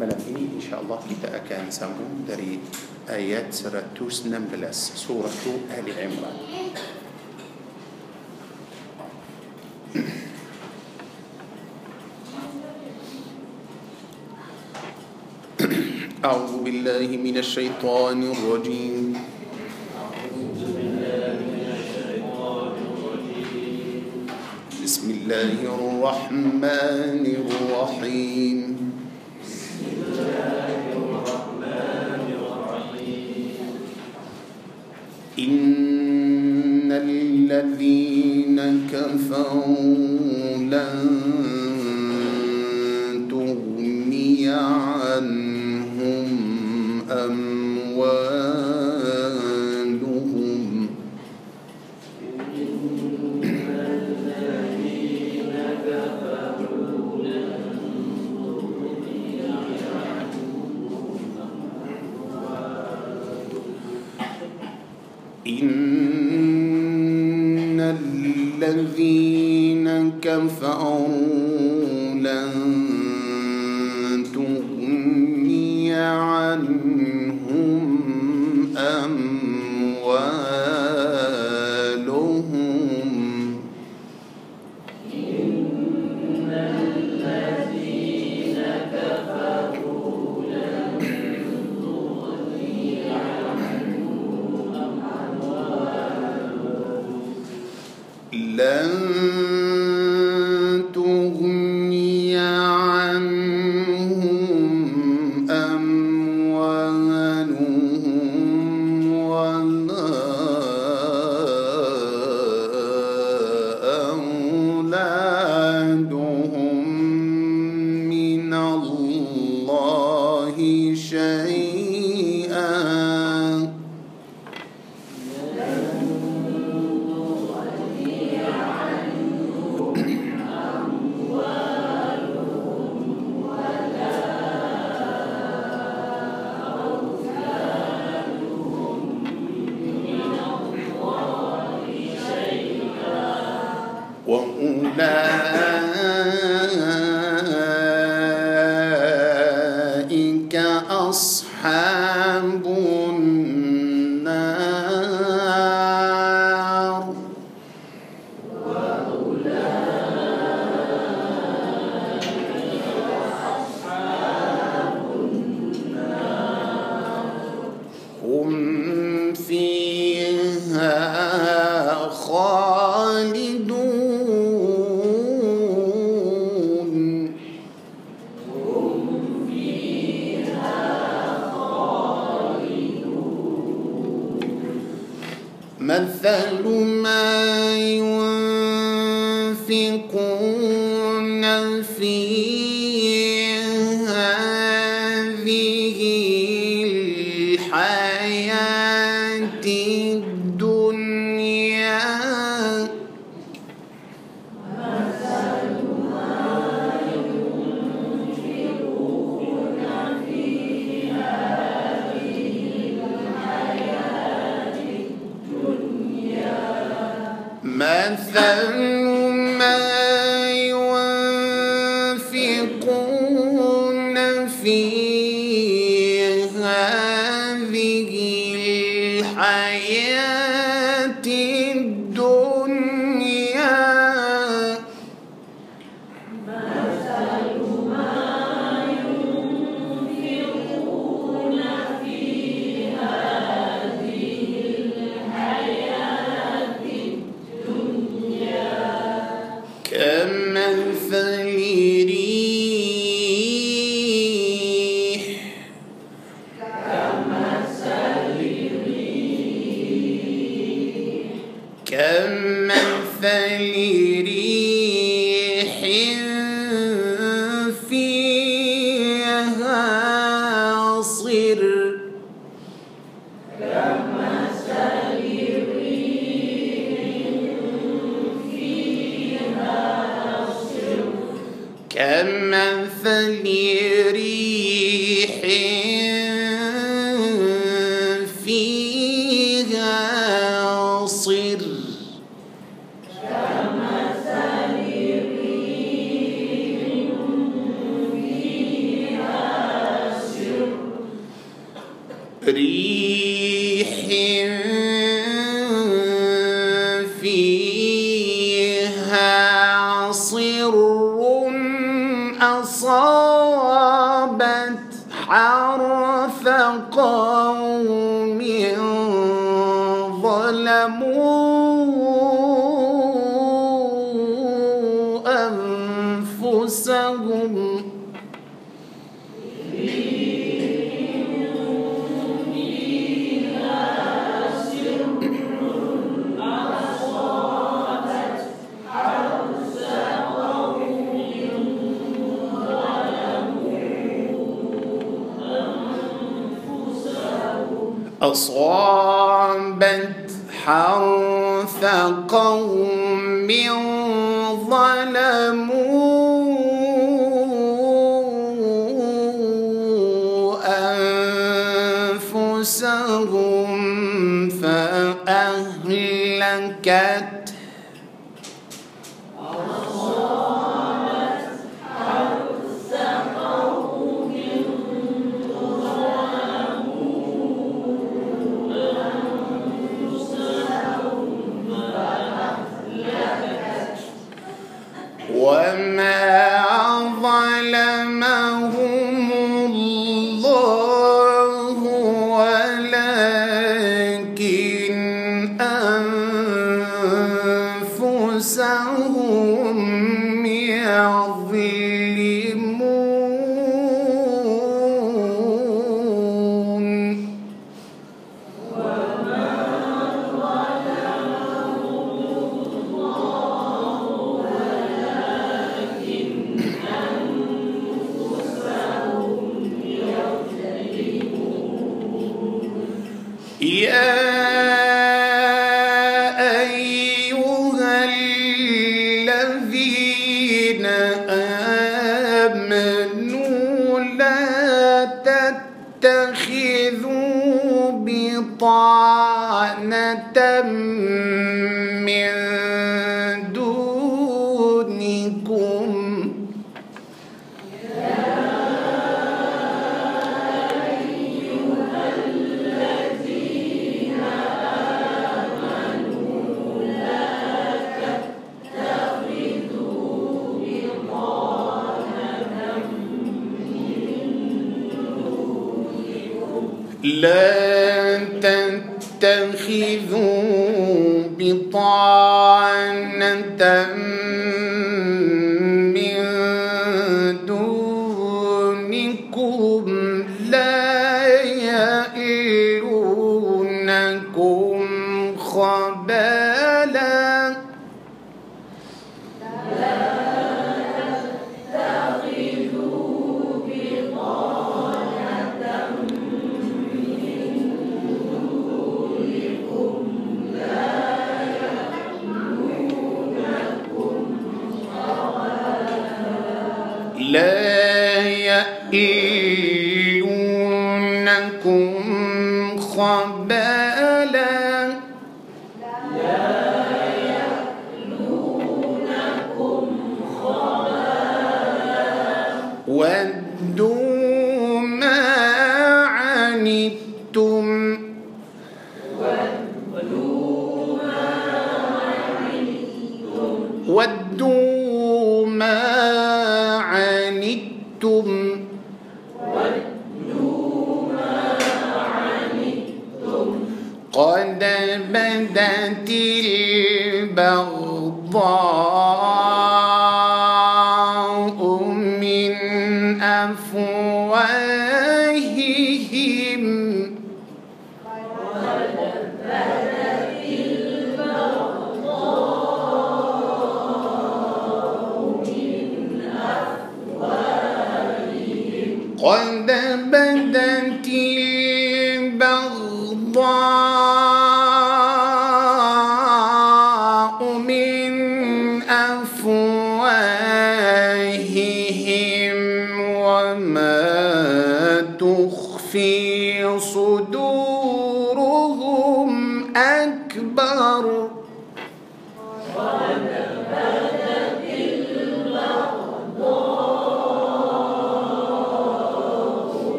ملام إني إن شاء الله في أكان سامو دري آيات سرتوس نمبلس سورة آل عمران. أعوذ بالله من الشيطان الرجيم. بسم الله الرحمن الرحيم. كفروا لن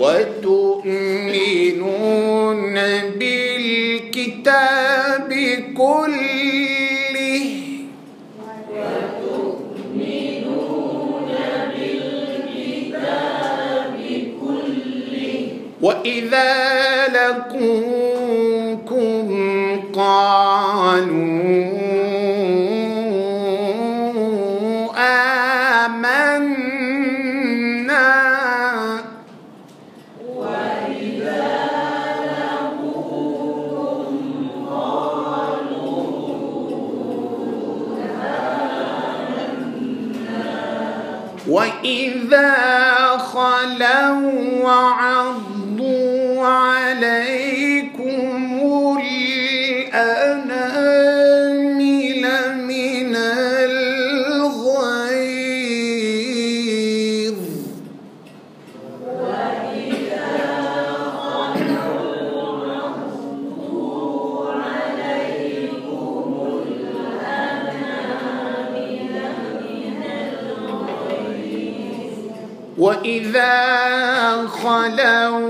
وتؤمنون بالكتاب كله. وإذا لقوكم قالوا ولو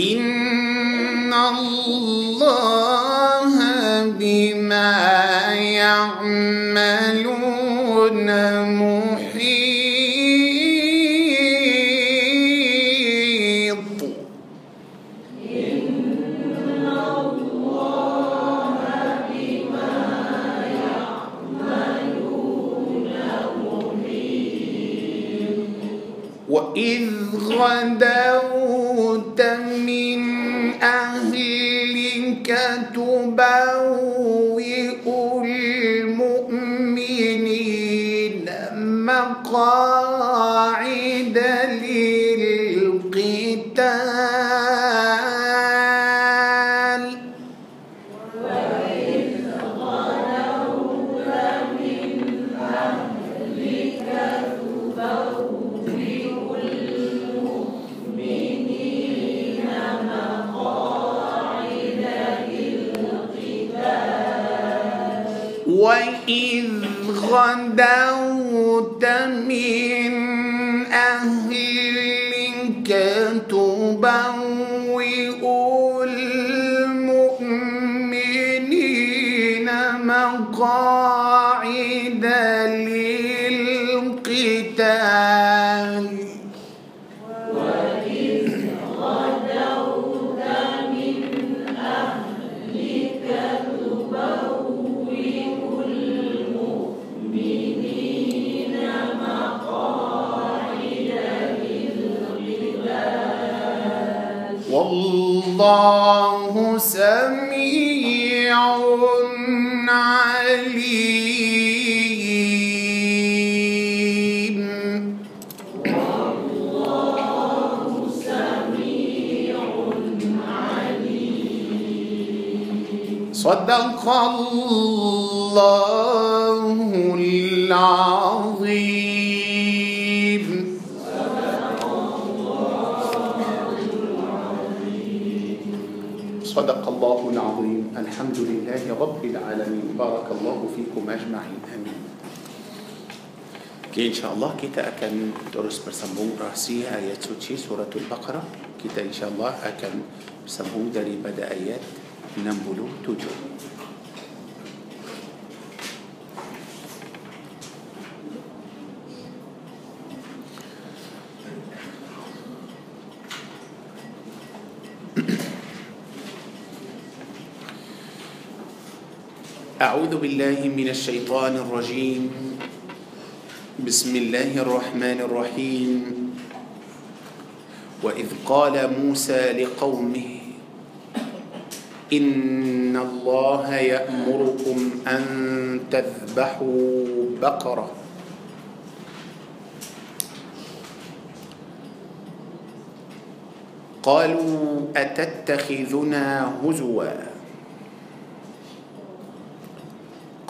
إن الله العظيم صدق الله العظيم الحمد لله رب العالمين بارك الله فيكم أجمعين آمين Okay, insyaAllah kita akan terus bersambung rahsia ayat suci surah Al-Baqarah. Kita insyaAllah akan bersambung daripada ayat 67. أعوذ بالله من الشيطان الرجيم. بسم الله الرحمن الرحيم. وإذ قال موسى لقومه إن الله يأمركم أن تذبحوا بقرة. قالوا أتتخذنا هزوا؟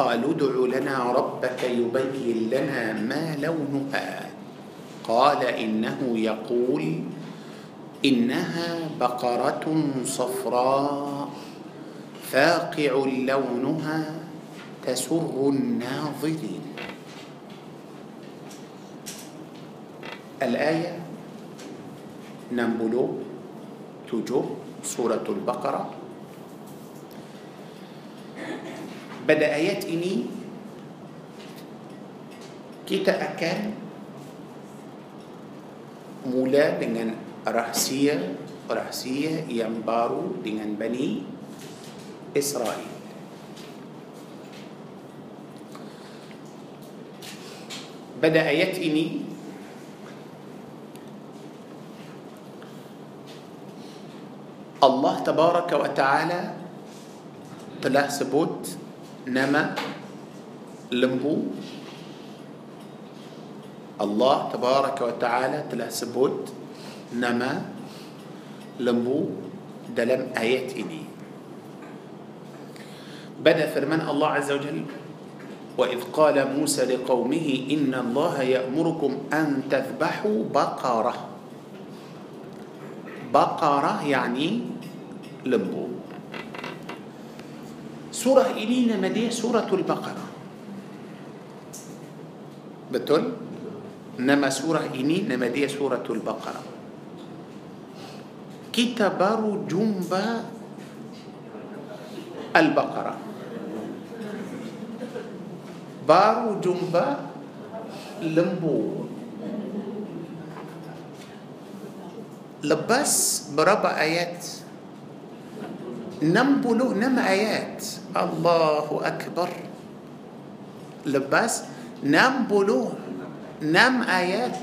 قالوا ادع لنا ربك يبين لنا ما لونها. قال إنه يقول إنها بقرة صفراء فاقع لونها تسر الناظرين. الآية نمبلو تجو سورة البقرة pada ayat ini kita akan mula dengan rahsia rahsia yang baru dengan Bani Israel. Pada ayat ini Allah Tabaraka wa Ta'ala telah sebut lembu Allah Tabaraka wa Ta'ala telah sebut nama lembu dalam ayat ini بدا فرمان الله عز وجل. وإذ قال موسى لقومه إن الله يأمركم أن تذبحوا بقرة. بقرة يعني لمبو سورة إلينا مدية سورة البقرة. بتقول نما سورة إلينا مدية سورة البقرة كتاب جنب البقرة بارو جنب لمبو لبس بربع آيات نم نمبلو نم آيات. الله أكبر. لباس. نمبلو نم آيات.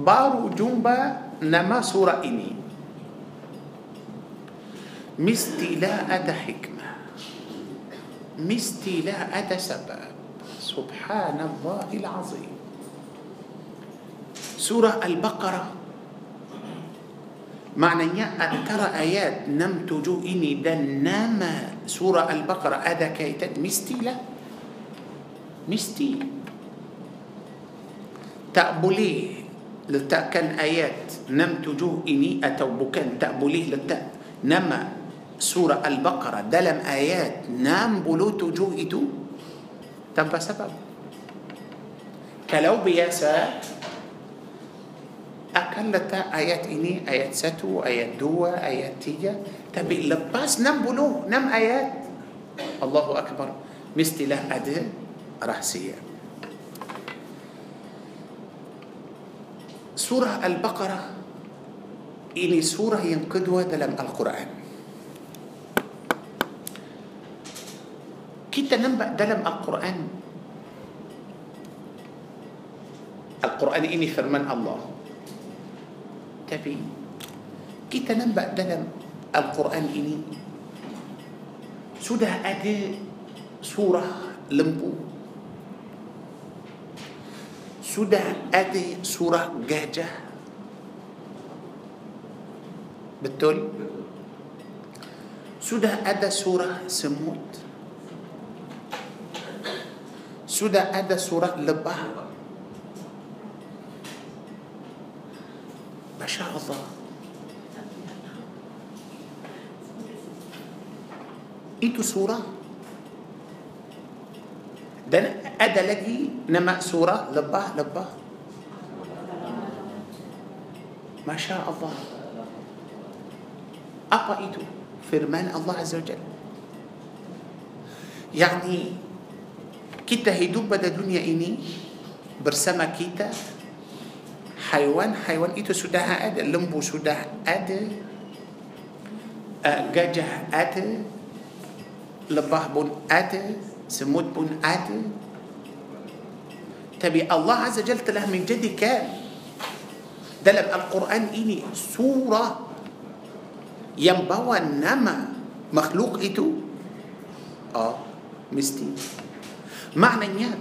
بارو جنبا نما سورة إني. مستيلا أدا حكمة. مستيلا أدا سبب. سبحان الله العظيم. سورة البقرة. معنى ترى آيات نم تجو إني دنام سورة البقرة. هذا كي مستي لا. مستي. تأبلي لتأكن آيات نم تجو إني أتو بكن تأبلي لتأ نما سورة البقرة. دلم آيات نام بلو تجو إتو. تم سبب كلو بياسات. Akan letak ayat ini ayat 1 ayat 2 ayat 3 tapi lepas 66 ayat Allahu akbar mestilah ada rahsia surah al-baqarah ini surah yang kedua dalam al-Quran kita nampak dalam al-Quran al-Quran ini firman Allah tapi kita nampak dalam al-Quran ini sudah ada surah lembu. Sudah ada surah gajah. Betul? Sudah ada surah semut. Sudah ada surah lebah شاء الله. إيتو سورة. ده أدى لدي نما سورة لبا لبا. ما شاء الله. أقا إيتو فرمان الله عز وجل. يعني كتا هيدوب بدا دنيا إني برسما كتا haiwan-haiwan itu sudah ada lembu sudah ada uh, gajah ada lebah pun ada semut pun ada tapi Allah Azza Jal telah menjadikan dalam Al-Quran ini surah yang bawa nama makhluk itu oh mesti maknanya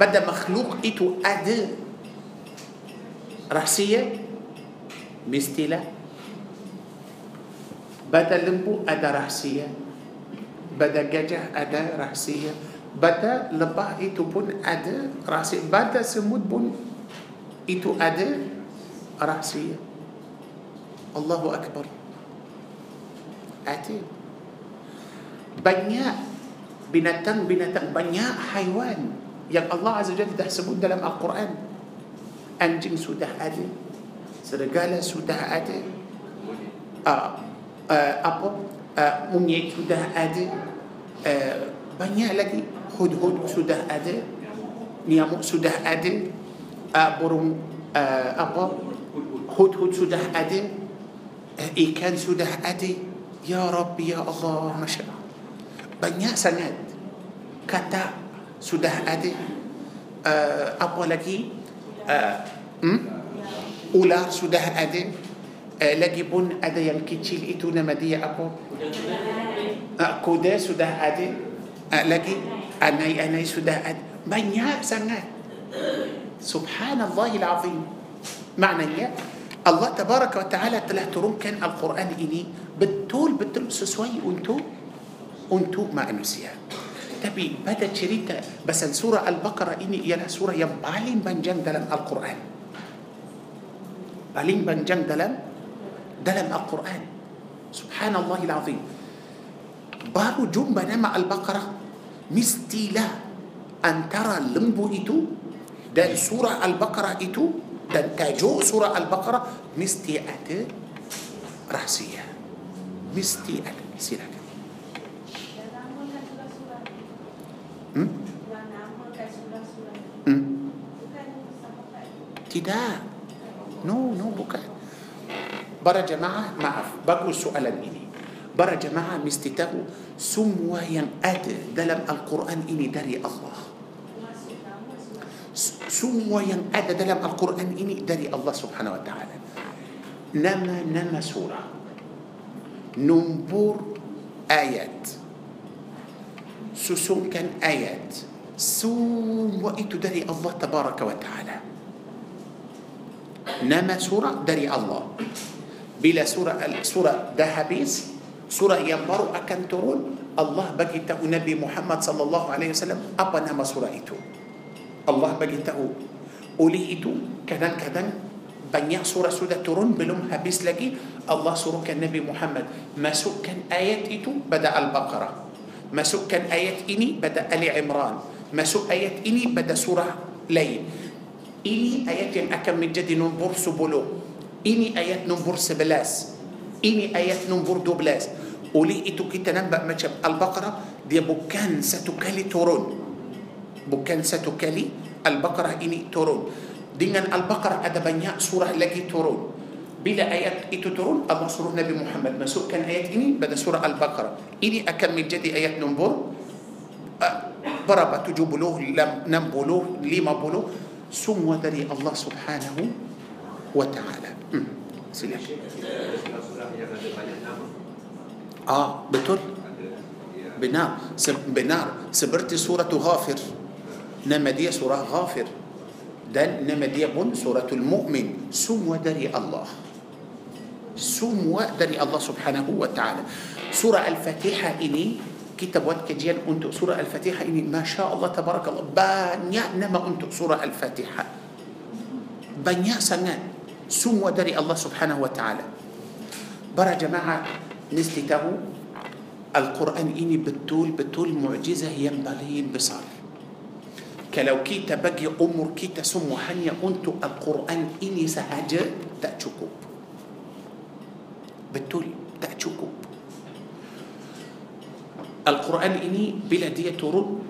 pada makhluk itu ada rahsia mestilah. Pada lembu ada rahsia pada gajah ada rahsia pada lebah itu pun ada rahsia pada semut pun itu ada rahsia. Allahu Akbar. Ada. Banyak binatang-binatang Banyak haiwan Yang Allah Azza Jalla dah sebut dalam Al-Quran Anjing sudah ada Serigala sudah ada uh, uh, Apa uh, Monyet sudah ada uh, Banyak lagi Hud-hud sudah ada Nyamuk sudah ada uh, Burung uh, Apa Hud-hud sudah ada ikan sudah ada ya Rabbi ya Allah Masya Allah banyak sangat kata sudah ada uh, apa lagi آه، أولا سده آه، أدي لجي بون أدي الكتيل إتو نمدي أبو. آه، كودا سده أدي لجي أناي أناي سده أدي بنيا سنة. سبحان الله العظيم. معنى يا الله تبارك وتعالى طلع ترون كان القرآن إني بتول بتلبس سوي وانتو وانتو ما أنسيها. Tapi pada cerita pasal surah Al-Baqarah ini ialah surah yang paling panjang dalam Al-Quran. Paling panjang dalam dalam Al-Quran. Subhanallahil azim. Baru jumpa nama Al-Baqarah mestilah antara lembu itu dan surah Al-Baqarah itu dan tajuk surah Al-Baqarah mesti ada rahsia. Mesti ada. Silakan. Hmm? Hmm? Tidak. No, no, bukan. Para jemaah, maaf, bagus soalan ini. Para jemaah mesti tahu semua yang ada dalam Al-Quran ini dari Allah. Semua yang ada dalam Al-Quran ini dari Allah Subhanahu wa taala. Nama-nama surah. Nombor ayat. Susunkan ayat. Semua itu dari Allah Tabaraka wa taala. Nama surah dari Allah. Bila surah surah dah habis, surah yang baru akan turun, Allah bagi tahu Nabi Muhammad sallallahu alaihi wasallam apa nama surah itu. Allah bagi tahu. Oleh itu, kadang-kadang banyak surah sudah turun belum habis lagi Allah suruhkan Nabi Muhammad masukkan ayat itu pada Al-Baqarah Masukkan ayat ini pada آل عمران. Masukkan ayat ini pada surah lain. Ini ayat akan menjadi nombor sepuluh. Ini ayat nombor sebelas. Ini ayat nombor dua belas. Oleh itu kita nampak macam البقرة dia bukan satu kali turun. Bukan satu kali البقرة ini turun. Di antara البقرة ada banyak surah lagi turun. Bila ayat itu turun apa suruh Nabi Muhammad? Masukkan ayat ini pada سورة البقرة. Ini akan menjadi ayat nombor أه، ضرب تجوب له لم نمبو له لما بلوه. سم ودري الله سبحانه وتعالى. سلام آه بتل بنا بنار. سبرتي سورة غافر. نمدي سورة غافر. دل نمدي بن سورة المؤمن. سمو ودري الله. Semua dari Allah subhanahu wa ta'ala surah al-fatihah ini kita buat kajian untuk surah al-fatihah ini Masya Allah tabarakallah banyak nama untuk surah al-fatihah banyak sangat semua dari Allah subhanahu wa ta'ala para jemaah mesti tahu Al-Quran ini betul-betul mu'jizah yang paling besar kalau kita bagi umur kita semua hanya untuk Al-Quran ini sahaja tak cukup. Betul, tak cukup. Al-Quran ini bila dia turun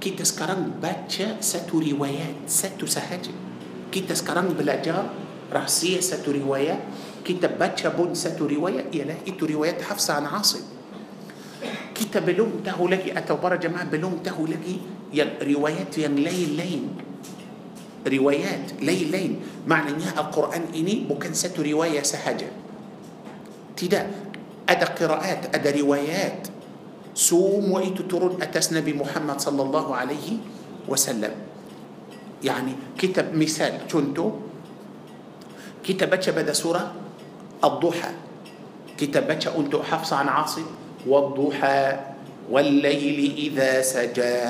kita sekarang baca satu riwayat satu sahaja. Kita sekarang belajar rahsia satu riwayat. Kita baca pun satu riwayat ialah itu riwayat Hafsah an Asim. Kita belum tahu lagi atau para jemaah belum tahu lagi yang riwayat yang lain-lain riwayat lain-lain maknanya Al-Quran ini bukan satu riwayat sahaja tidak ada qiraat ada riwayat semua itu turun atas Nabi Muhammad sallallahu alaihi wasallam يعني كتاب مثال contoh kita baca pada surah Al-Duha kita baca untuk Hafsa an Asim والضحى والليل إذا سجى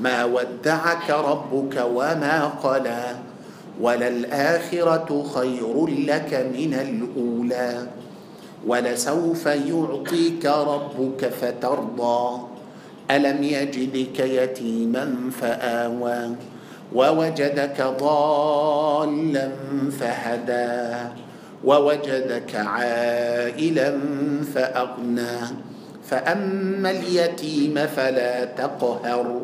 ما ودعك ربك وما قلى وللآخرة خير لك من الأولى ولسوف يعطيك ربك فترضى. ألم يجدك يتيما فآوى ووجدك ضالا فهدى ووجدك عائلا فأغنى. فأما اليتيم فلا تقهر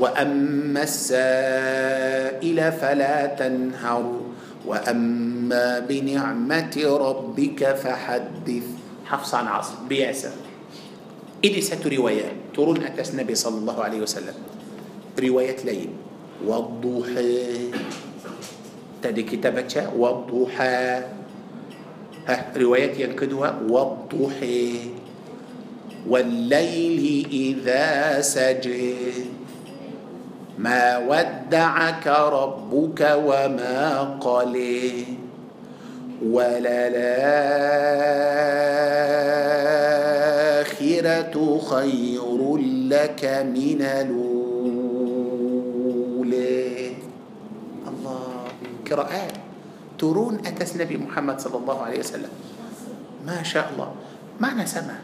وأما السائل فلا تنهر. وأما بنعمة ربك فحدث. حفص عن عاصم بياسة إلي ست روايات ترون أتس النبي صلى الله عليه وسلم. رواية ليل والضحى. تدي كتابتها والضحى. ها رواية ينقدها والضحى. والليل إذا سجد ما ودعك ربك وما قلي. وللآخرة خير لك من الأولى. الله قراءات ترون أتس نبي محمد صلى الله عليه وسلم. ما شاء الله. معنى سمع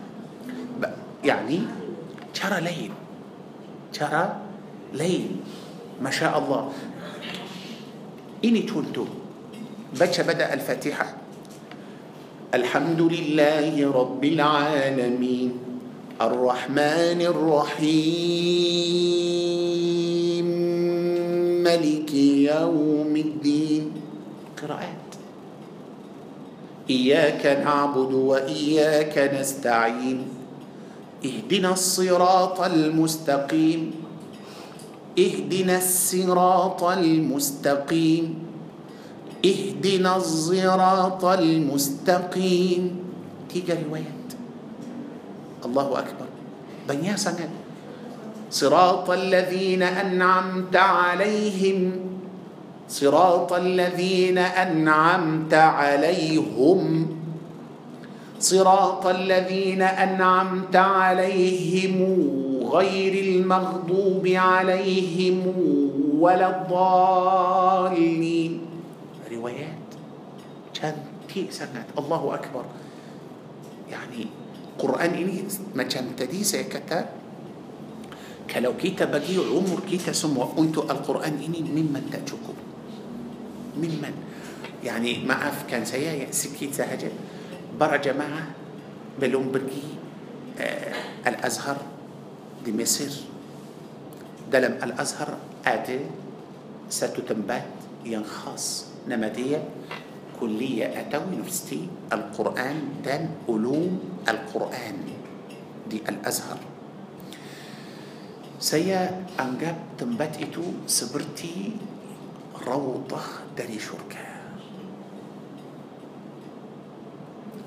يعني ترى ليل. ترى ليل ما شاء الله. إني تونتو بچ بدأ الفاتحة. الحمد لله رب العالمين. الرحمن الرحيم. ملك يوم الدين. قراءات. إياك نعبد وإياك نستعين. اهدنا الصراط المستقيم. اهدنا الصراط المستقيم. اهدنا الصراط المستقيم. تيجا روايات. الله أكبر. بنيا سنة. صراط الذين أنعمت عليهم. صراط الذين أنعمت عليهم. صراط الذين أنعمت عليهم. غير المغضوب عليهم ولا الضالين. روايات. جنتي سنت الله أكبر. يعني قرآن إني ما جنتدي سيكتا. كلو كيت بقي عمر كيت سم وأنت القرآن إني ممن تأجوكم. ممن. يعني ما أف كان سيا سكيت سهجة. برا جماعة بلومبرجي آه، الأزهر. دي لمصر دلم الأزهر آتي ستتنبأت ينخاص نمدية كلية atau universiti القرآن dan علوم القرآن di الأزهر. Saya anggap tempat itu seperti روضة dari syurga.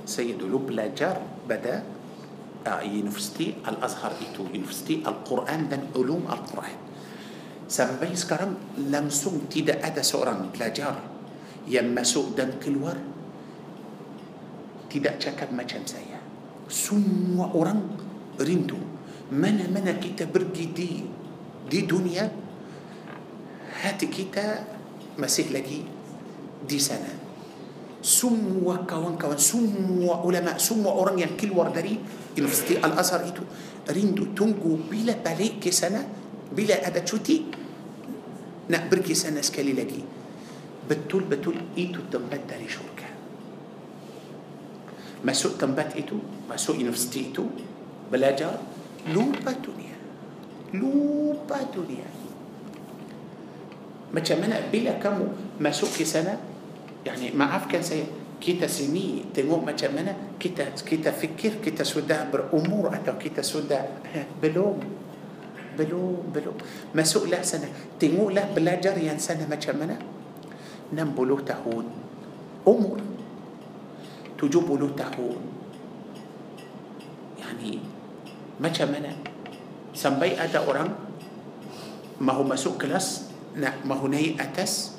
Saya dah belajar pada ah, universiti الأزهر itu universiti القرآن dan علوم القرآن. Sampai sekarang langsung tidak ada seorang pelajar يما سوء دان كلور تيدا تشاكب ما تشمسايا سموا اوران رندو. منا منا كيتا برجي دي دي دنيا؟ هاتي كيتا مسيح لجي دي سنة. سموا كوان كوان سموا علماء سموا اورانيا يعني كل وردري الاثر إيتو ريندو تونجو بلا بالي كسنا بلا ادتشوتي نا بركي سنا سكالي لكي. بتول بتول إيتو تنبت داري شركة ما سوء تنبت إيتو ما سوء ينفستي إيتو بلا جار لوبا دنيا لوبا دنيا. ما كمانا بلا كمو ما سوء كسنا يعني ما عرف كان سيء كيتا سيمي تنو ما تمنى كيتا كيتا فكر كيتا سودا برأمور أتا كيتا سودا بلوم. بلوم بلوم. ما سوء لا سنة. تنو لا بلا جريان سنة ما تمنى نم بلو تهون أمور. تجو بلو تهون يعني ما تمنى سنبي أتا أوران. ما هو مسوء كلاس. ما هو ني أتس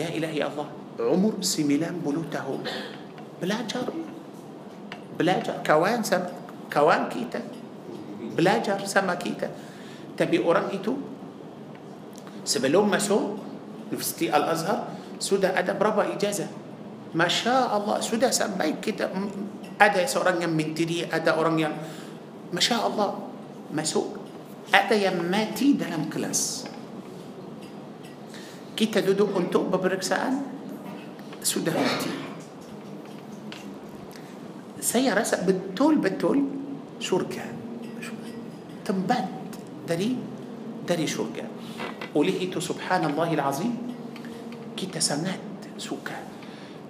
يا إلهي الله. عمر سميلان بلوته بلاجر. بلاجر. كوان سم كوان كيتا. بلاجر سما كيتا. تبي أرأيتو سبلوم ما سو نفستي الأزهر. سودا أدب. ربا إجازة. ما شاء الله. سودا سمي كيتا. أدا سورانيا من تري أدا أورانيا ما شاء الله. ما سو أدا يماتي دلم كلاس. كيتا دودو أنتو ببركسان sudah mati saya rasa betul-betul syurga tempat dari dari syurga oleh itu subhanallahil azim kita sangat suka.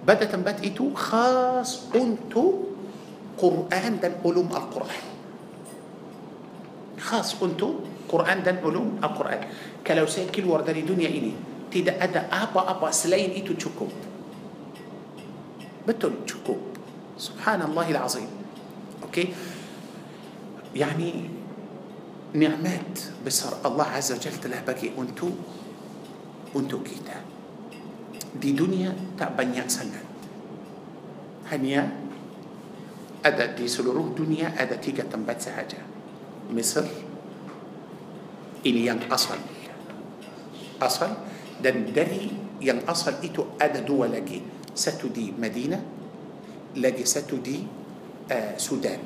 Pada tempat itu khas untuk Quran dan ulum Al-Quran. Khas untuk Quran dan ulum Al-Quran. Kalau saya keluar dari dunia ini, tidak ada apa-apa selain itu cukup. Betul, cukup. Subhanallahil azim. Okey. Yani nikmat besar Allah Azza wa Jalla telah bagi untuk untuk kita. Di dunia tak banyak sangat. Hanya ada di seluruh dunia ada tiga tempat sahaja. Mesir ini yang asal. Asal dan dari yang asal itu ada dua lagi. ساتو دي مدينة لدي ساتو آه، دي سودان.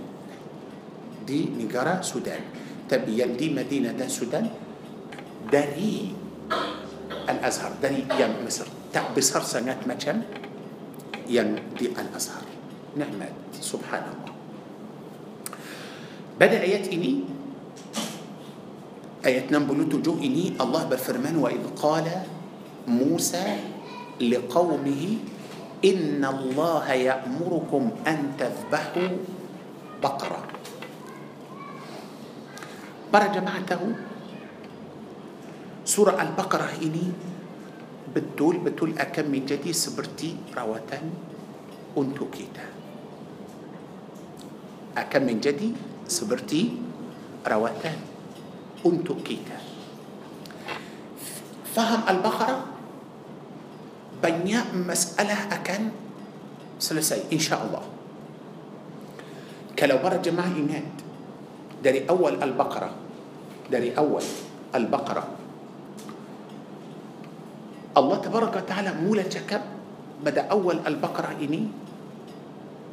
دي نجارة سودان. تبي يم دي مدينة ده سودان. داري الأزهر. داري يم مصر. طيب، تعبصر سنة مجم يم يعني دي الأزهر. نعمة سبحان الله. بدأ آيات إني آيات نمبر جو إني الله بالفرمان وإذ قال موسى لقومه إن الله يأمركم أن تذبحوا بقرة. برا جماعته سورة البقرة إني Betul-betul akan jadi seperti rotan untuk kita akan menjadi seperti rotan untuk kita faham البقرة banyak masalah akan selesai insya-Allah. Kalau para jemaah ingat dari awal Al-Baqarah dari awal Al-Baqarah Allah Tabaraka Ta'ala mula cakap pada awal Al-Baqarah ini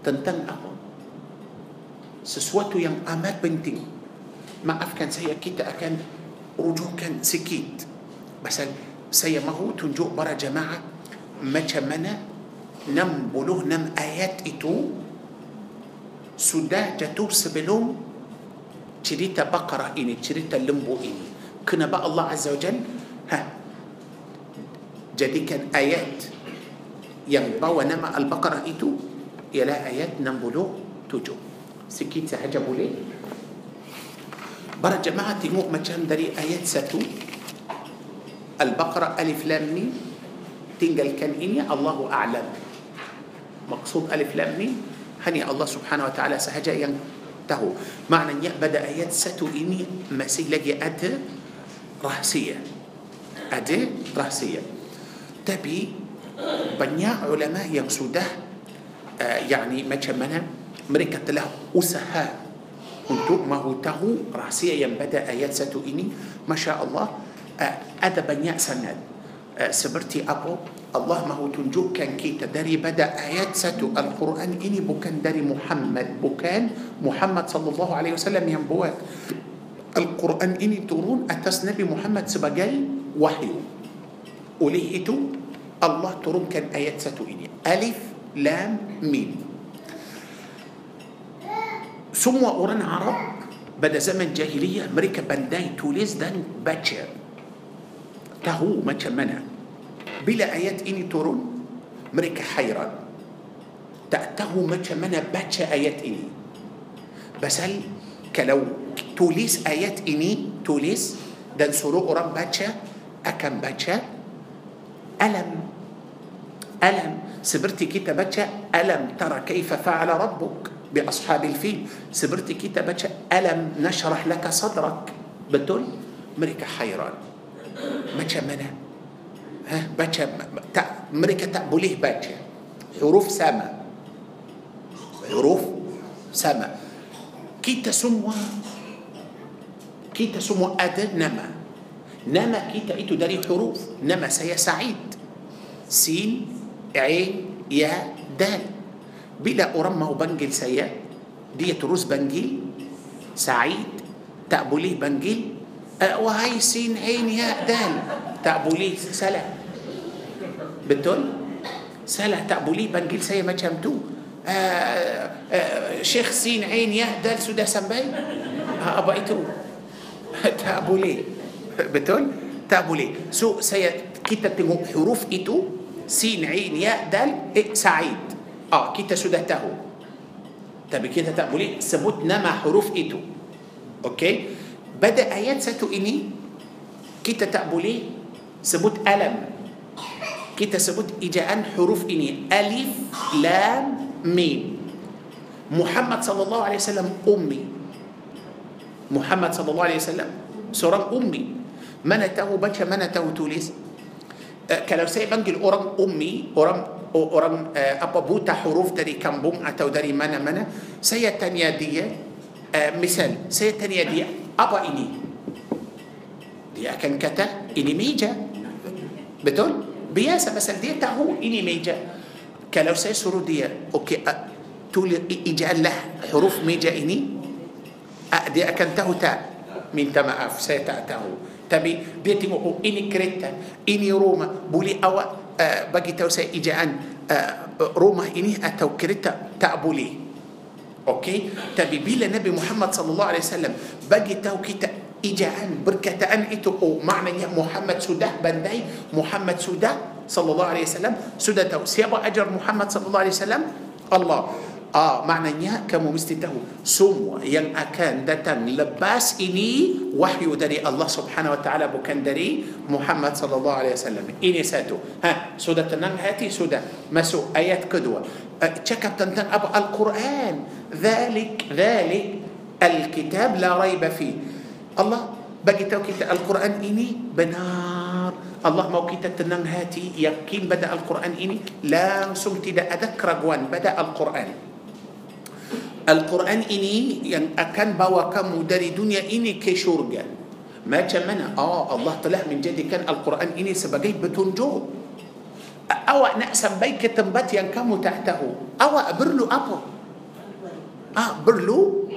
tentang apa? Sesuatu yang amat penting. Maafkan saya, kita akan rujukan sikit. Pasal saya mahu tunjuk para jemaah macam mana 66 ayat itu sudah jatuh sebelum cerita Baqarah ini, cerita lembu ini. Kenapa Allah Azza wa Jal ha, jadikan ayat yang bawa nama Al-Baqarah itu ialah ayat 67. Sikit sahaja boleh. Para jemaah tengok macam dari ayat 1 Al-Baqarah Alif Lam Mim تنجل كان إني الله أعلم. مقصود ألف لام مين هني الله سبحانه وتعالى سهجأ ينتهو. معنى إني بدأ آيات ستو إني مسيح لجي أد رهسية أد رهسية تبي بنيا علماء يقصده آه، يعني ما تشمنا مريكا تلاه أسها. untuk mahutahu rahsia yang pada ayat satu ini, masya Allah ada banyak sangat. Ah, seperti apa الله mahu tunjukkan kita daripada ayat satu القرآن ini bukan dari محمد bukan محمد صلى الله عليه وسلم yang buat. القرآن ini turun atas Nabi محمد sebagai wahyu. Oleh itu الله turunkan ayat satu ini. ألف لام ميم. Semua orang Arab pada zaman jahiliah mereka pandai tulis dan baca Tahu macam mana. Bila ayat ini turun. Mereka hairan tak tahu macam mana baca ayat ini. Pasal kalau tulis ayat ini tulis. Dan suruh orang baca akan baca ألم. ألم. Seperti kita baca ألم. تر كيف فعل ربك بأصحاب الفيل. Seperti kita baca ألم. نشرح لك صدرك. بتقول مريكا حيران. Macam mana ha, baca tak mereka tak boleh baca huruf sama huruf sama kita semua kita semua ada nama nama kita itu dari huruf nama saya Said sin ain ya dal bila orang mau panggil saya dia terus panggil Said tak boleh panggil أه، وهي سين عين ياء دال. تقبلي سلا. بتقول؟ سلا تقبلي بنجيل سي ما شمتو شيخ سين عين ياء دال سودا سمباي أبايتو أه، تقبلي بتقول؟ تقبلي سو سي كتا حروف إيتو. سين عين ياء دال سعيد. أه كيتا سودا تاهو. تبي كتا تقبلي سموت نما حروف إيتو. أوكي؟ okay. Pada ayat satu ini kita tak boleh sebut alam kita sebut ijaan huruf ini alif lam mim Muhammad sallallahu alaihi wasallam ummi Muhammad sallallahu alaihi wasallam seorang ummi mana tahu baca mana tahu tulis uh, kalau saya panggil orang ummi orang orang uh, apa buta huruf dari kampung atau dari mana-mana saya tanya dia uh, misal saya tanya dia apa ini dia akan kata ini meja betul biasa pasal dia tahu ini meja kalau saya suruh dia okey uh, tulis ijalah huruf meja ini uh, dia akan tahu tak minta maaf saya tak tahu tapi dia tengok oh ini kereta ini rumah boleh awak uh, bagi tahu saya ijaan uh, rumah ini atau kereta tak boleh okey tapi bila Nabi Muhammad sallallahu alaihi wasallam bagi tahu kita ijaan berkataan itu oh maknanya Muhammad sudah bandai Muhammad sudah sallallahu alaihi wasallam sudah tahu siapa ajar Muhammad sallallahu alaihi wasallam Allah Ah, maknanya kamu mesti tahu semua yang akan datang lepas ini wahyu dari Allah Subhanahu wa taala bukan dari Muhammad sallallahu alaihi wasallam. Ini satu. Ha, sudah tenang hati sudah masuk ayat kedua. Uh, cakap tentang apa Al-Quran. Dhalik dhalik al-kitab la raiba fi. Allah bagi tahu kita Al-Quran ini benar. Allah mau kita tenang hati, yakin pada Al-Quran ini langsung tidak ada keraguan pada Al-Quran. Al-Quran ini yang akan bawa kamu dari dunia ini ke syurga. Macam mana? Oh, Allah telah menjadikan Al-Quran ini sebagai petunjuk. Awak nak sampai ke tempat yang kamu tak tahu. Awak perlu apa? Ah, perlu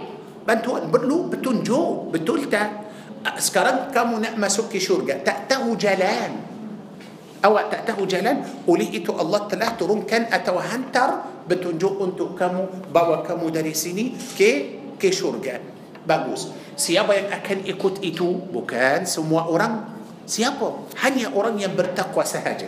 bantuan, perlu petunjuk. Betul tak? Sekarang kamu nak masuk ke syurga, tak tahu jalan. Awak tak tahu jalan, oleh itu Allah telah turunkan atau hantar petunjuk untuk kamu bawa kamu dari sini ke ke syurga bagus siapa yang akan ikut itu bukan semua orang siapa hanya orang yang bertakwa sahaja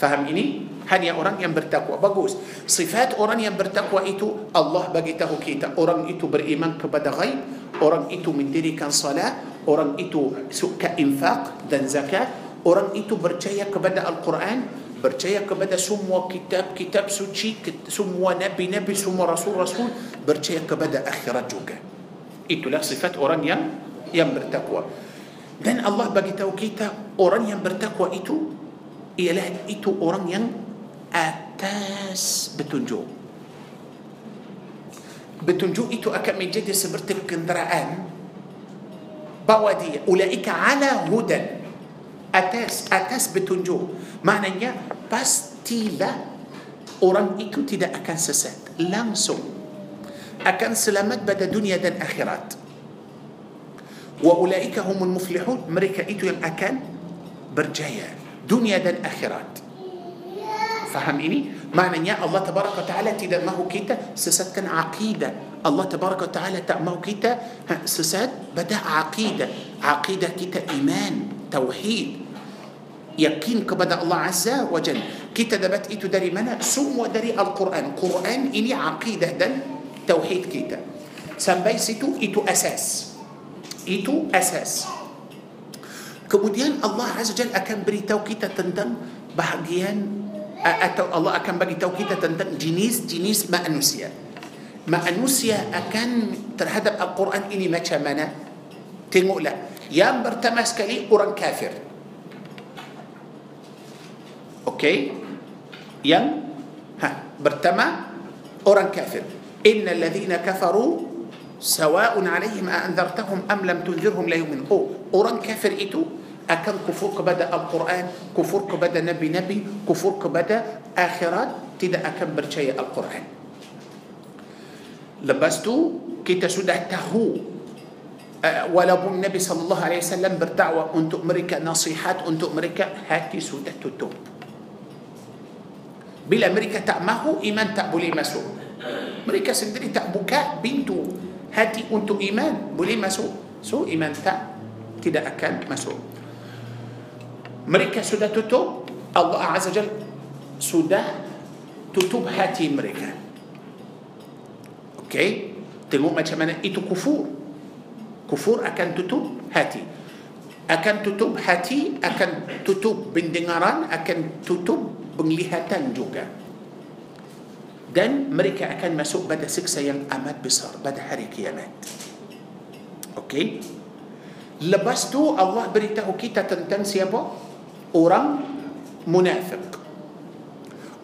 faham ini hanya orang yang bertakwa bagus sifat orang yang bertakwa itu Allah bagi tahu kita orang itu beriman kepada ghaib orang itu mendirikan salat orang itu suka infak dan zakat orang itu percaya kepada Al-Quran percaya kepada semua kitab-kitab suci, semua nabi-nabi, semua rasul-rasul, percaya kepada akhirat juga. Itulah sifat orang yang yang bertakwa. Dan Allah bagi tahu kita orang yang bertakwa itu ialah itu orang yang atas petunjuk. Petunjuk itu akan menjadi seperti kenderaan bawa dia ulaika ala hudan atas atas petunjuk maknanya pastilah orang itu tidak akan sesat langsung akan selamat pada dunia dan akhirat وأولئك هم المفلحون mereka itu yang akan berjaya dunia dan akhirat. faham ini maknanya الله تبارك وتعالى tidak mahu kita sesat dalam akidah. الله تبارك وتعالى tak mahu kita sesat pada akidah. akidah kita iman tauhid. yakin kepada الله عز وجل. kita dapat itu dari mana semua dari القرآن. Quran ini akidah dan tauhid kita. sebab itu itu asas. itu asas. Kemudian Allah Azza Jal akan beritahu kita tentang bahagian atau Allah akan bagi tahu kita tentang jenis-jenis manusia. Manusia akan terhadap Al-Quran ini macam mana? Tengoklah. Yang pertama sekali orang kafir. Okey. Yang ha, pertama orang kafir. Innal ladzina kafaru sawa'un a anzartahum am lam tunzirhum la yu'minun. Oh, orang kafir itu أكن كفرك بدأ القرآن كفرك بدأ نبي نبي كفرك بدأ آخرات تدا أكن برشاية القرآن. لبستو كتا سودا تهو. أه، بن النبي صلى الله عليه وسلم بردعوة أنت أمريكا نصيحات أنت أمريكا هاتي سودة تتوب بلا أمريكا تأمه إيمان تأبولي مسو أمريكا سندري تأبوكا بنتو. هاتي أنت إيمان بولي سوء سوء إيمان تأ تدا أكاد سوء. Mereka sudah tutup, Allah Azza Jal sudah tutup hati mereka. Okey? Tengok macam mana itu kufur. Kufur akan tutup hati. Akan tutup hati, akan tutup pendengaran, akan tutup penglihatan juga. Dan mereka akan masuk pada siksa yang amat besar pada hari kiamat. Okey? Lepas tu Allah beritahu kita tentang siapa? Orang munafik.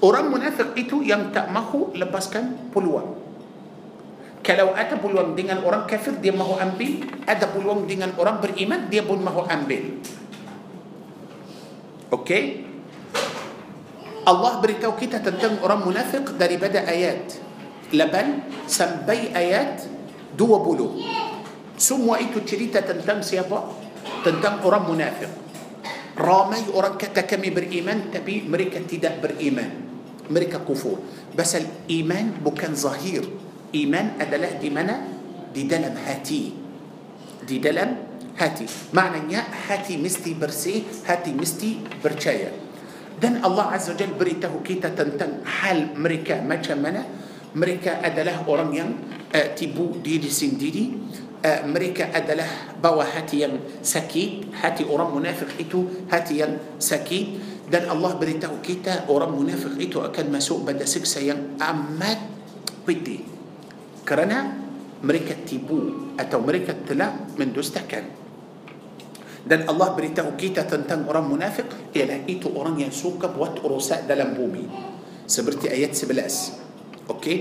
Orang munafik itu yang tak mahu lepaskan peluang. Kalau ada peluang dengan orang kafir dia mahu ambil, ada peluang dengan orang beriman dia pun mahu ambil. Okey? Allah beritahu kita tentang orang munafik daripada ayat 8 sampai ayat 20. Semua itu cerita tentang siapa? Tentang orang munafik. Ramai orang kata kami beriman tapi mereka tidak beriman. Mereka kufur. Pasal iman bukan zahir. Iman adalah di mana? Di dalam hati. Di dalam hati. Maknanya hati mesti bersih, hati mesti percaya. Dan Allah Azza wa Jal beritahu kita tentang hal mereka macam mana. Mereka adalah orang yang uh, tipu diri sendiri. mereka adalah bahawa hatinya sakit hati orang munafik itu hatinya sakit dan الله beritahu kita orang munafik itu akan masuk pada seksa yang amat pedih kerana mereka tipu atau mereka telah mendustakan. dan الله beritahu kita tentang orang munafik ialah itu orang yang suka buat rosak dalam bumi سبرتي آيات سبلأس. أوكي.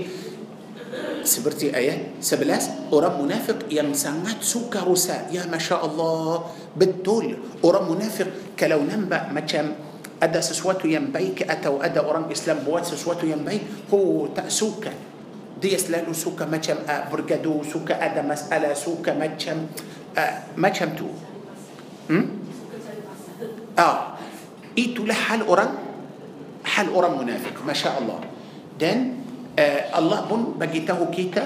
Seperti ayat 11, orang munafik yang sangat suka rusak. Ya Masya Allah, betul. Orang munafik kalau nampak macam ada sesuatu yang baik atau ada orang Islam buat sesuatu yang baik, oh tak suka. Dia selalu suka macam uh, bergaduh, suka ada masalah, suka macam uh, macam tu. Hmm? Ah, itulah hal orang hal orang munafik, masya Allah. Dan آه، الله pun beritahu kita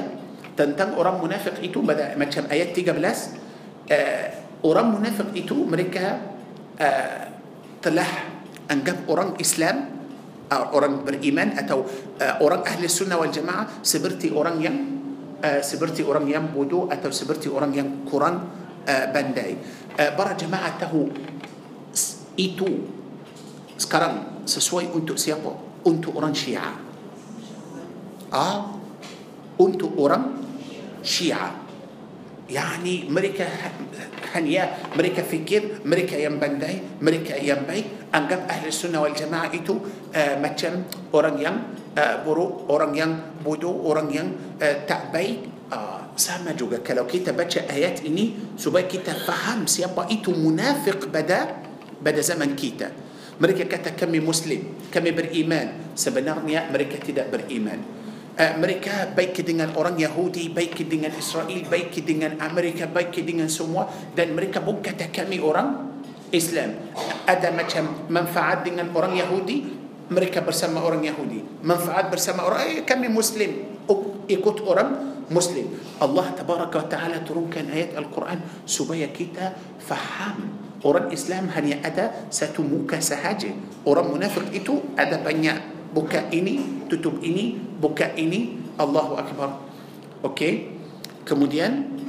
tentang orang munafik itu pada macam ayat tiga belas. آه، orang munafik itu mereka آه، telah anggap orang Islam orang beriman atau orang أهل السنة والجماعة seperti orang yang seperti orang yang bodoh atau seperti orang yang kurang بانداي برا جماعة تهو إتو سكرام سسوي أنتو سيابو أنتو أرام شيعة. آه أنتو أورام شيعة. يعني مريكا هنيا مريكا فكر مريكا ينبندي مريكا ينبي أنجب أهل السنة والجماعة إتو آه، متشم أوران ين آه، برو أوران ين بدو أوران ين آه، tapi. sama juga kalau kita baca ayat ini supaya kita faham siapa itu munafik pada pada zaman kita. mereka kata kami muslim kami beriman. sebenarnya mereka tidak beriman. Uh, mereka baik dengan orang Yahudi, baik dengan Israel, baik dengan Amerika, baik dengan semua dan mereka pun kata kami orang Islam. Ada macam manfaat dengan orang Yahudi, mereka bersama orang Yahudi. Manfaat bersama orang eh, kami muslim, ikut orang muslim. Allah tabaraka wa taala turunkan ayat Al-Quran supaya kita faham Orang Islam hanya ada satu muka sahaja. Orang munafik itu ada banyak. Buka ini, tutup ini, buka ini. Allahu Akbar. Okey. Kemudian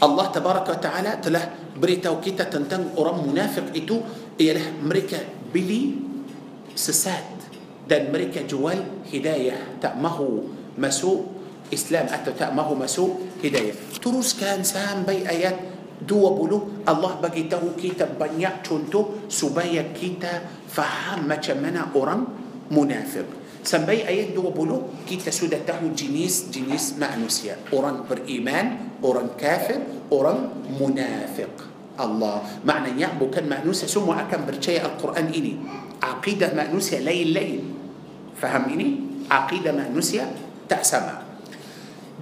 Allah Tabaraka Ta'ala telah beritahu kita tentang orang munafik itu ialah mereka beli sesat dan mereka jual hidayah tak mahu masuk Islam atau tak mahu masuk hidayah. Teruskan sampai ayat 20 Allah bagi tahu kita banyak contoh supaya kita faham macam mana orang منافق. سنبي أيد وبلو كي تسودته جنيس جنيس مأنوسيا أوران بريمان أوران كافر أوران منافق. الله. معنى يعبو كان مأنوسيا سمو أكم برشاية القرآن إني. عقيدة مأنوسيا ليل ليل. فهميني عقيدة مأنوسيا تأسما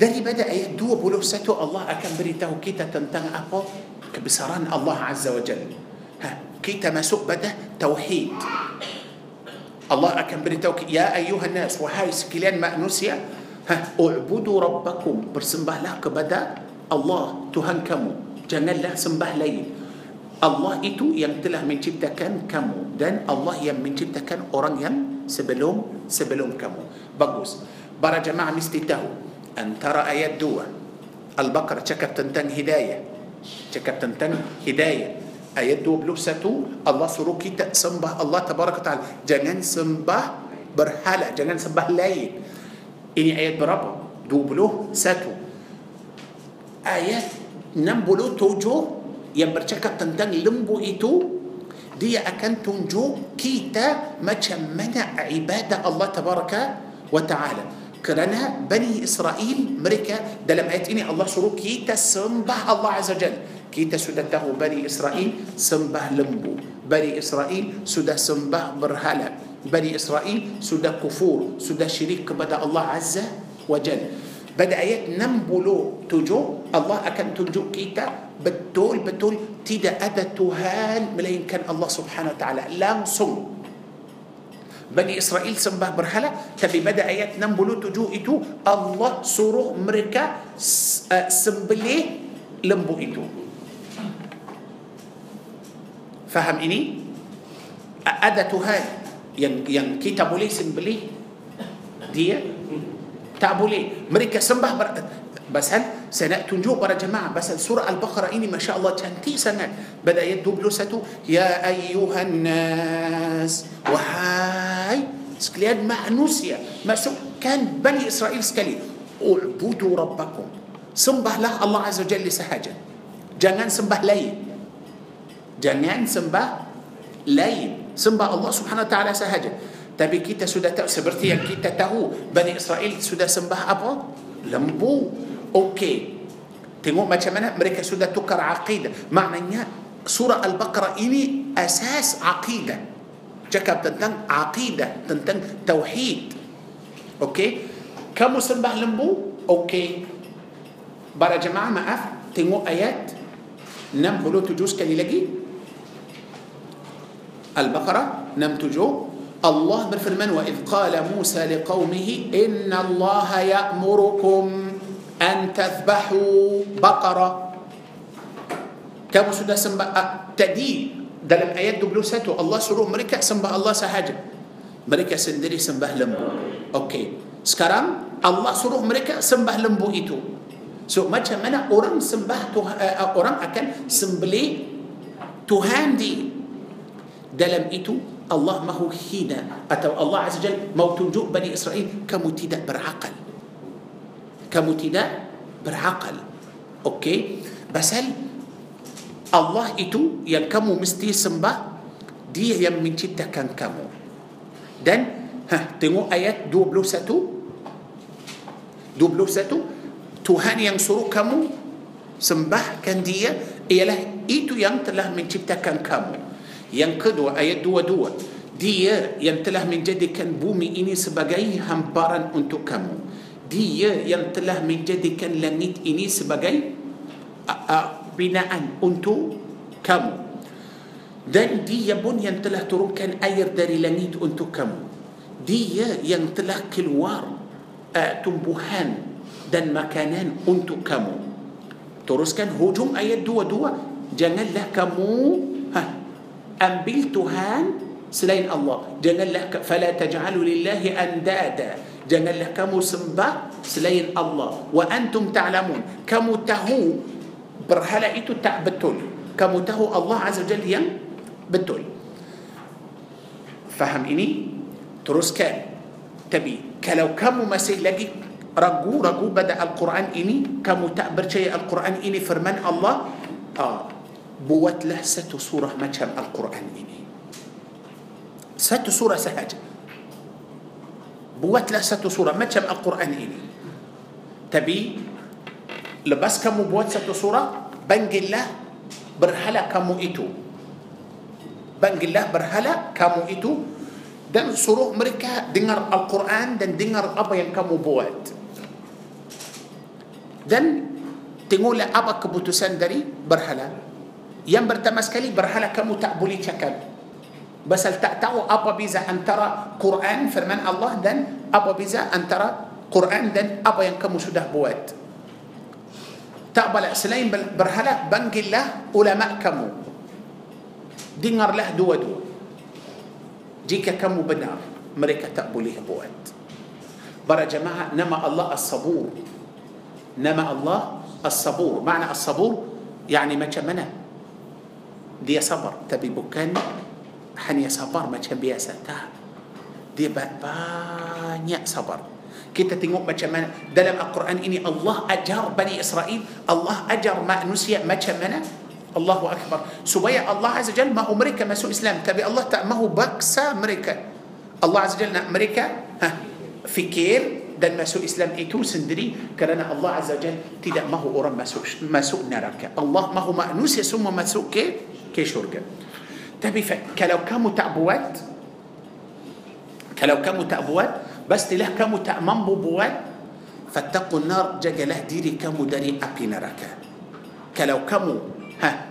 داري بدأ يدو بلو ستو الله أكم بريته كيتا تنتن أبو كبسران الله عز وجل. ها كيتا ما سؤبته توحيد. Allah akan beritahu ya ayuhan nas wahai sekalian manusia ha u'budu rabbakum bersembahlah kepada Allah Tuhan kamu janganlah sembah lain Allah itu yang telah menciptakan kamu dan Allah yang menciptakan orang yang sebelum sebelum kamu. Bagus. Para jemaah mesti tahu antara ayat dua Al-Baqarah cakap tentang hidayah. Cakap tentang hidayah. Ayat 21 Allah suruh kita sembah Allah tabaraka taala. Jangan sembah berhala, jangan sembah lain. Ini ayat berapa? 21. Ayat 67 yang bercakap tentang lembu itu dia akan tunjuk kita macam mana ibadah Allah tabaraka wa taala kerana Bani Israel mereka dalam ayat ini Allah suruh kita sembah Allah Azza Jal kita sudah tahu Bani Israel sembah lembu. Bani Israel sudah sembah berhala. Bani Israel sudah kufur sudah syirik kepada Allah Azza wa Jal. Pada ayat 67 Allah akan tunjuk kita betul-betul tidak ada Tuhan melainkan Allah Subhanahu wa taala. Langsung. Bani Israel sembah berhala tapi pada ayat 67 itu Allah suruh mereka uh, sembelih lembu itu faham ini ada Tuhan yang yang kita boleh sembelih dia tak boleh mereka sembah ber... Basal saya nak tunjuk para jemaah Basal surah Al-Baqarah ini Masya Allah cantik sangat Pada ayat 21 Ya ayyuhan nas Wahai Sekalian manusia Masukkan Bani Israel sekali U'budu Rabbakum Sembahlah Allah Azza Jalla sahaja Jangan sembah lain Jangan sembah lain Sembah Allah Subhanahu Wa Taala sahaja tapi kita sudah tahu seperti yang kita tahu Bani Israel sudah sembah apa? Lembu. Okey. Tengok macam mana mereka sudah tukar aqidah. Maknanya surah Al-Baqarah ini asas aqidah. Cakap tentang aqidah, tentang tauhid. Okey. Kamu sembah lembu? Okey. Para jemaah maaf, tengok ayat 67 sekali lagi. Al-Baqarah 67 الله berfirman وإذ قال موسى لقومه إن الله يأمركم أن تذبحوا بقرة kamu sudah sembah uh, tadi dalam ayat 21 Allah suruh mereka sembah Allah sahaja mereka sendiri sembah lembu okey sekarang Allah suruh mereka sembah lembu itu so macam mana orang sembah Tuhan, uh, orang akan sembelih Tuhan di dalam itu Allah mahu hina atau Allah Azza Jal mau tunjuk Bani Israel kamu tidak berakal. Kamu tidak berakal. Okey? Pasal Allah itu yang kamu mesti sembah dia yang menciptakan kamu. Dan ha, tengok ayat 21 21 Tuhan yang suruh kamu sembahkan dia ialah itu yang telah menciptakan kamu yang kedua ayat dua-dua dia yang telah menjadikan bumi ini sebagai hamparan untuk kamu. Dia yang telah menjadikan langit ini sebagai uh, uh, binaan untuk kamu. Dan dia pun yang telah turunkan air dari langit untuk kamu. Dia yang telah keluar uh, tumbuhan dan makanan untuk kamu. Teruskan hujung ayat dua-dua. Janganlah kamu ambil Tuhan selain Allah. Janganlah fala taj'alu lillahi andada. Janganlah kamu sembah selain Allah. Wa antum ta'lamun. Kamu tahu berhala itu tak betul. Kamu tahu Allah azza jalla yang betul. Faham ini? Teruskan. Tapi kalau kamu masih lagi ragu-ragu pada Al-Quran ini kamu tak percaya Al-Quran ini firman Allah ah, بوت له ست سورة ما كم القرآن إني ست سورة سهجة بوت له ست سورة ما كم القرآن إني تبي؟ لبس كم بوت ست سورة بنقل له برهلا كم إتو. بنقل له برهلا كم إتو. دن سورة أمريكا دينر القرآن دن دينر أبين كم بوت. دن تقول أبا كبوتو سندري برهلا برهلا Yang pertama sekali berhala kamu tak boleh cakap. Basal tak tahu apa beza antara Quran firman Allah dan apa beza antara Quran dan apa yang kamu sudah buat. Tak boleh selain berhala panggillah ulama kamu. dengarlah dua-dua jika kamu benar mereka tak boleh buat para jemaah nama Allah As-Sabur nama Allah As-Sabur makna As-Sabur yani macam mana dia sabar tapi bukan hanya sabar macam biasa tak dia banyak sabar kita tengok macam mana dalam Al-Quran ini Allah ajar Bani Israel Allah ajar manusia macam mana Allahu Akbar supaya Allah Azza Jal mahu mereka masuk Islam tapi Allah tak mahu baksa mereka Allah Azza Jal nak mereka ha, fikir dan masuk Islam itu sendiri kerana Allah Azza Jal tidak mahu orang masuk masuk neraka Allah mahu manusia semua masuk ke ke syurga tapi kalau kamu tak buat kalau kamu tak buat pastilah kamu tak mampu buat فاتقوا النار jagalah diri kamu dari api neraka kalau kamu ha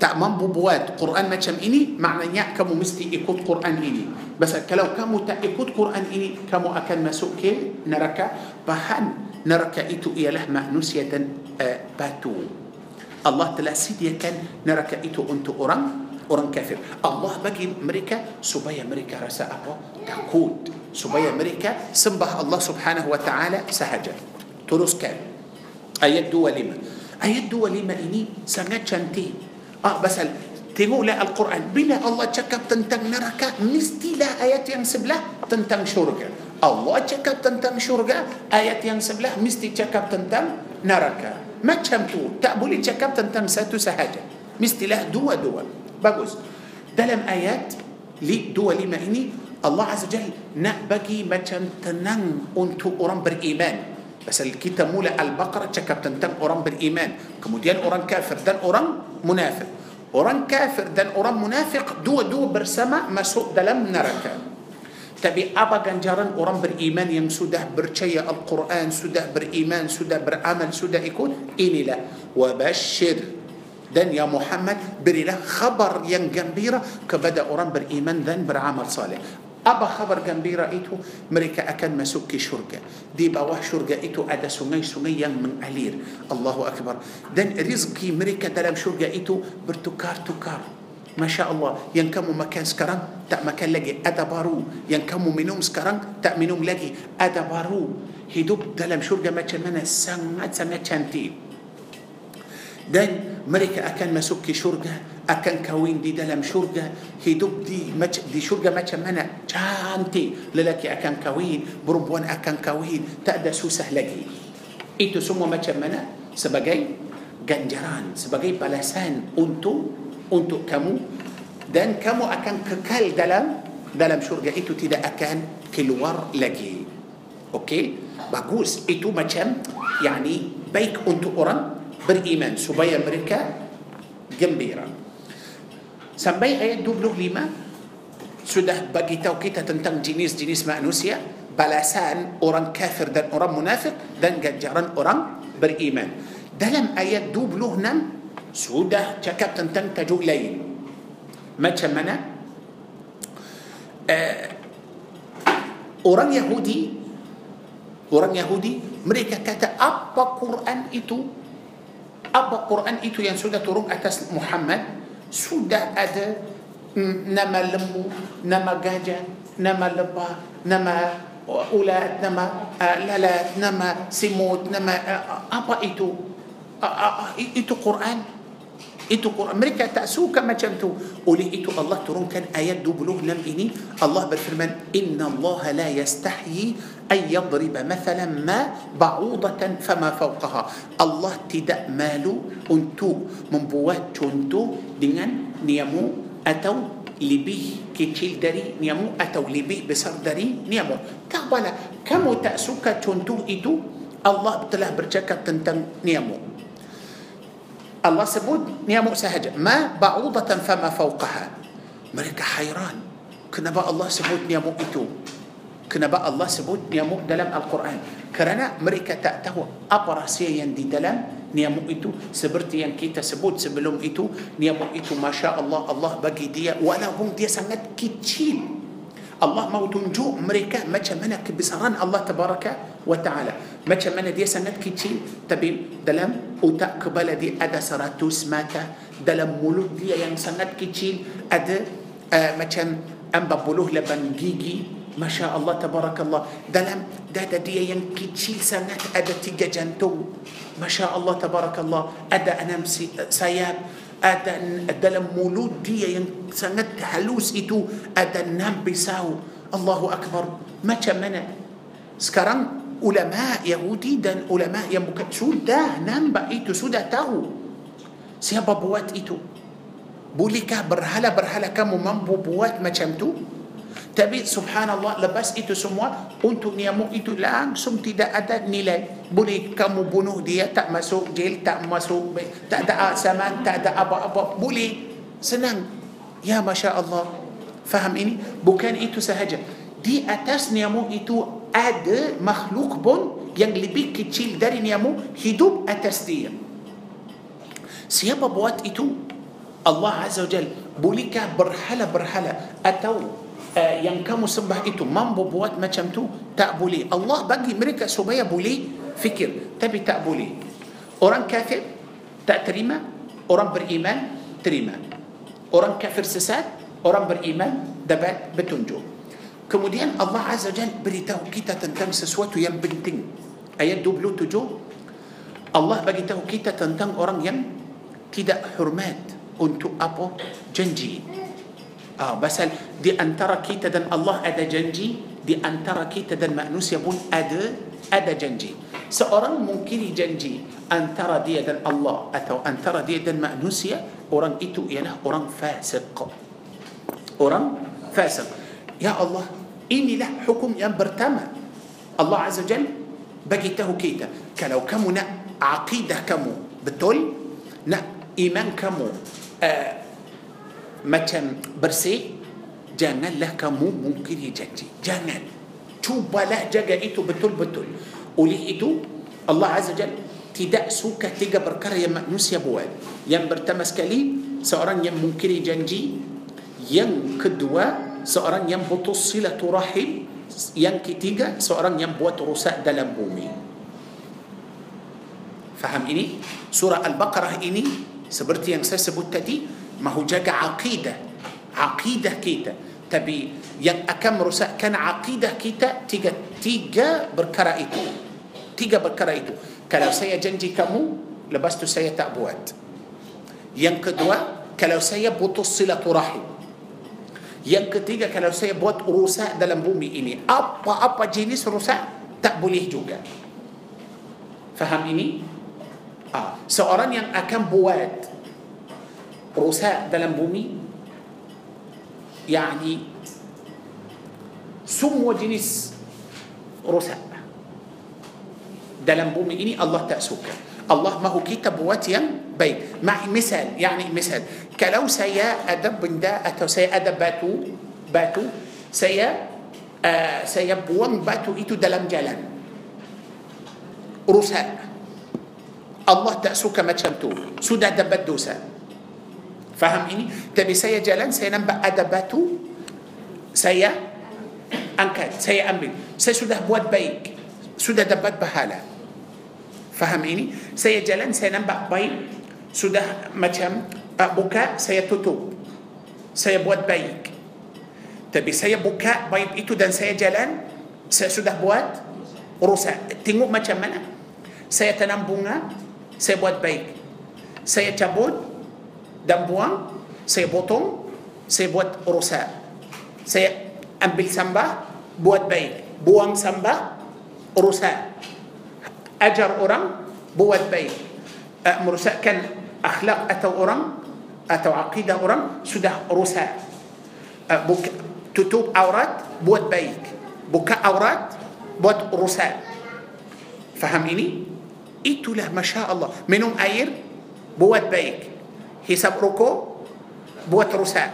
tak mampu buat قرآن macam ini maknanya kamu mesti ikut قرآن ini. pasal kalau kamu tak ikut قرآن ini kamu akan masuk neraka. bahan neraka itu ialah manusia آه، batu. الله telah sediakan neraka itu untuk orang أوران كافر. الله بقي مريكا سبايا مريكا رسا أبو تكود سبايا أمريكا سنبه الله سبحانه وتعالى سهجا تروس كان. أيد دولي ما أيد دولي ما إني سنجد Ah, pasal tengoklah Al-Quran. Bila Allah cakap tentang neraka, mestilah ayat yang sebelah tentang syurga. Allah cakap tentang syurga, ayat yang sebelah mesti cakap tentang neraka. Macam tu, tak boleh cakap tentang satu sahaja. Mestilah dua-dua. Bagus. Dalam ayat 25 ini, Allah Azza Jal nak bagi macam tenang untuk orang beriman. بس الكتاب مولى البقرة تكابتن تم أوران بالإيمان. كموديان أوران كافر دان أوران منافق. أوران كافر دان أوران منافق دو دو برسما ما سوء دلم نركا تبي أبا جنجارن أوران بالإيمان يم سوده القرآن سوده بالإيمان سوده برعمل سوده يكون إني لا. وبشر. دن يا محمد بري خبر ين جنبيرة كبدا أوران بالإيمان دن برعمل صالح. Apa khabar gembira itu? Mereka akan masuk ke syurga. Di bawah syurga itu ada sungai-sungai yang mengalir. Allahu Akbar. Dan rizki mereka dalam syurga itu bertukar-tukar. Masya Allah. Yang kamu makan sekarang, tak makan lagi. Ada baru. Yang kamu minum sekarang, tak minum lagi. Ada baru. Hidup dalam syurga macam mana? Sangat-sangat cantik. Dan mereka akan masuk ke syurga akan kahwin di dalam syurga. Hidup di di syurga macam mana? Cantik. Lelaki akan kahwin perempuan akan kahwin. Tak ada susah lagi. Itu semua macam mana? Sebagai ganjaran sebagai balasan untuk untuk kamu. Dan kamu akan kekal dalam dalam syurga itu tidak akan keluar lagi. Okey bagus. Itu macam yani baik untuk orang beriman supaya mereka gembira sampai ayat 25 sudah bagi tahu kita tentang jenis-jenis manusia balasan orang kafir dan orang munafik dan ganjaran orang beriman. Dalam ayat 26 sudah cakap tentang tajuk lain. Macam mana? Uh, orang Yahudi orang Yahudi mereka kata apa Quran itu? Apa Quran itu yang sudah turun atas Muhammad sudah ada nama lembu, nama gajah, nama lebah, nama ulat, nama uh, lalat, nama simut, nama uh, apa itu? Uh, uh, itu Quran. Itu Quran. Mereka tak suka macam tu. Oleh itu Allah turunkan ayat 26 ini. Allah berfirman, Inna Allah la yastahyi أن يضرب مثلا ما بعوضة فما فوقها الله tidak malu untuk membuat contoh dengan niamu atau lebih kecil dari niamu atau lebih besar dari niamu tak apalah kamu tak suka contoh itu Allah telah bercakap tentang niamu Allah sebut niamu sahaja ma ba'udatan fama fawqaha mereka hairan kenapa Allah sebut niamu itu Kenapa Allah sebut nyamuk dalam Al-Quran? Kerana mereka tak tahu apa rahsia yang di dalam nyamuk itu. Seperti yang kita sebut sebelum itu, nyamuk itu Masya Allah, Allah bagi dia, walaupun dia sangat kecil. Allah mau tunjuk mereka macam mana kebesaran Allah Tabaraka wa Ta'ala. Macam mana dia sangat kecil, tapi dalam otak kepala dia ada seratus mata, dalam mulut dia yang sangat kecil ada uh, macam empat puluh lapan gigi Masya Allah tabarakallah. Dalam dada dia yang kecil sangat ada tiga jantung. Masya Allah tabarakallah. Ada enam sayap. Ada dalam mulut dia yang sangat halus itu ada enam pisau. Allahu Akbar. Macam mana? Sekarang ulama Yahudi dan ulama yang bukan sudah nampak itu sudah tahu. Siapa buat itu? Bolehkah berhala-berhala kamu mampu buat macam tu tapi subhanallah lepas itu semua untuk nyamuk itu langsung tidak ada nilai. Boleh kamu bunuh dia tak masuk jail tak masuk tak ada saman tak ada apa-apa. Boleh. Senang. Ya masya Allah faham ini? Bukan itu sahaja. Di atas nyamuk itu ada makhluk pun yang lebih kecil dari nyamuk hidup atas dia. Siapa buat itu? Allah Azza wa Jal. Bolehkah berhala-berhala atau uh, yang kamu sembah itu mampu buat macam tu tak boleh. Allah bagi mereka supaya boleh fikir tapi tak boleh. Orang kafir tak terima orang beriman terima. Orang kafir sesat orang beriman dapat petunjuk. Kemudian Allah Azza Jal beritahu kita tentang sesuatu yang penting. Ayat 27 Allah bagi tahu kita tentang orang yang tidak hormat untuk apa? Janji Ah, pasal di antara kita dan Allah ada janji, di antara kita dan manusia pun ada ada janji. Seorang mungkiri janji antara dia dan Allah atau antara dia dan manusia, orang itu ialah orang fasik. Orang fasik. Ya Allah, inilah hukum yang pertama. Allah Azza Jal bagi tahu kita, kalau kamu nak aqidah kamu betul, nak iman kamu uh, macam bersih janganlah kamu mungkiri janji. Jangan. Cubalah jaga itu betul-betul. Oleh itu Allah Azza Jal tidak suka tiga perkara yang manusia buat. Yang pertama sekali seorang yang mungkiri janji. Yang kedua seorang yang putus silaturahim. Yang ketiga seorang yang buat rusak dalam bumi. Faham ini? Surah al-baqarah ini seperti yang saya sebut tadi mahu jaga aqidah aqidah kita tapi yang akan merosakkan aqidah kita tiga tiga perkara itu tiga perkara itu kalau saya janji kamu lepas tu saya tak buat yang kedua kalau saya putus silaturahim yang ketiga kalau saya buat rusak dalam bumi ini apa-apa jenis rusak tak boleh juga faham ini ah, seorang yang akan buat رؤساء دلم يعني سم جنس رؤساء دلم بومي إني الله تأسوك. الله ما هو كتاب واتيا بي مع مثال يعني مثال. كلو سيا أدب بندا أتو سيا أدب باتو باتو. سيا آه سيا بوان باتو إتو دلم جلن رؤساء. الله تأسوك ما تشمتو. سودا دبت دوسان Faham ini? Tapi saya jalan, saya nampak ada batu, saya angkat, saya ambil. Saya sudah buat baik, sudah dapat pahala. Faham ini? Saya jalan, saya nampak baik, sudah macam buka, saya tutup. Saya buat baik. Tapi saya buka baik itu dan saya jalan, saya sudah buat rusak. Tengok macam mana? Saya tanam bunga, saya buat baik. Saya cabut, ደንቧን ሴቦቶም ሴቦት ሩሰ አምቢል ሰንባ ቦት በይ ቦም ሰንባ ሩሰ أجر أورام بوت بي. مرساء كان أخلاق أتو أورام أتو عقيدة أورام سدى رساء بوك تتوب أورات بوت بيك بوك أورات بوت رساء فهميني؟ إيتو له ما شاء الله. منهم أير بوت بيك hisap rokok buat rusak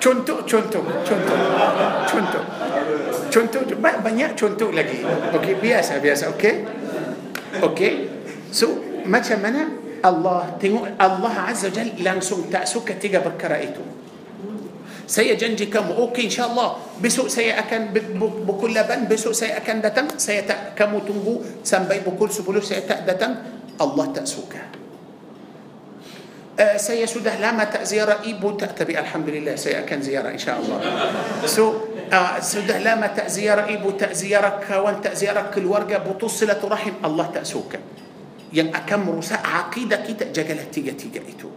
contoh contoh contoh contoh. Contoh banyak contoh lagi. Okey biasa biasa okey? Okey. So macam mana Allah tengok Allah Azza Jal langsung tak suka tiga perkara itu سيجنجي كم أوكي ان شاء الله بسوء سيأكن بكل بن بسوء سيأكن دتن سيتكم تنجو سنبي بكل سبل سيتأ دتن الله تأسوكا آه سيسود لا ما تأزيارة إيبو تأتبي الحمد لله سيأكن زيارة إن شاء الله سو آه لا ما تأزيارة إيبو تأزيارك وان تأزيارك الورقة بتصلة رحم الله تأسوكا ين أكم رساء عقيدة كي تجعلها تيجا تيجا إتو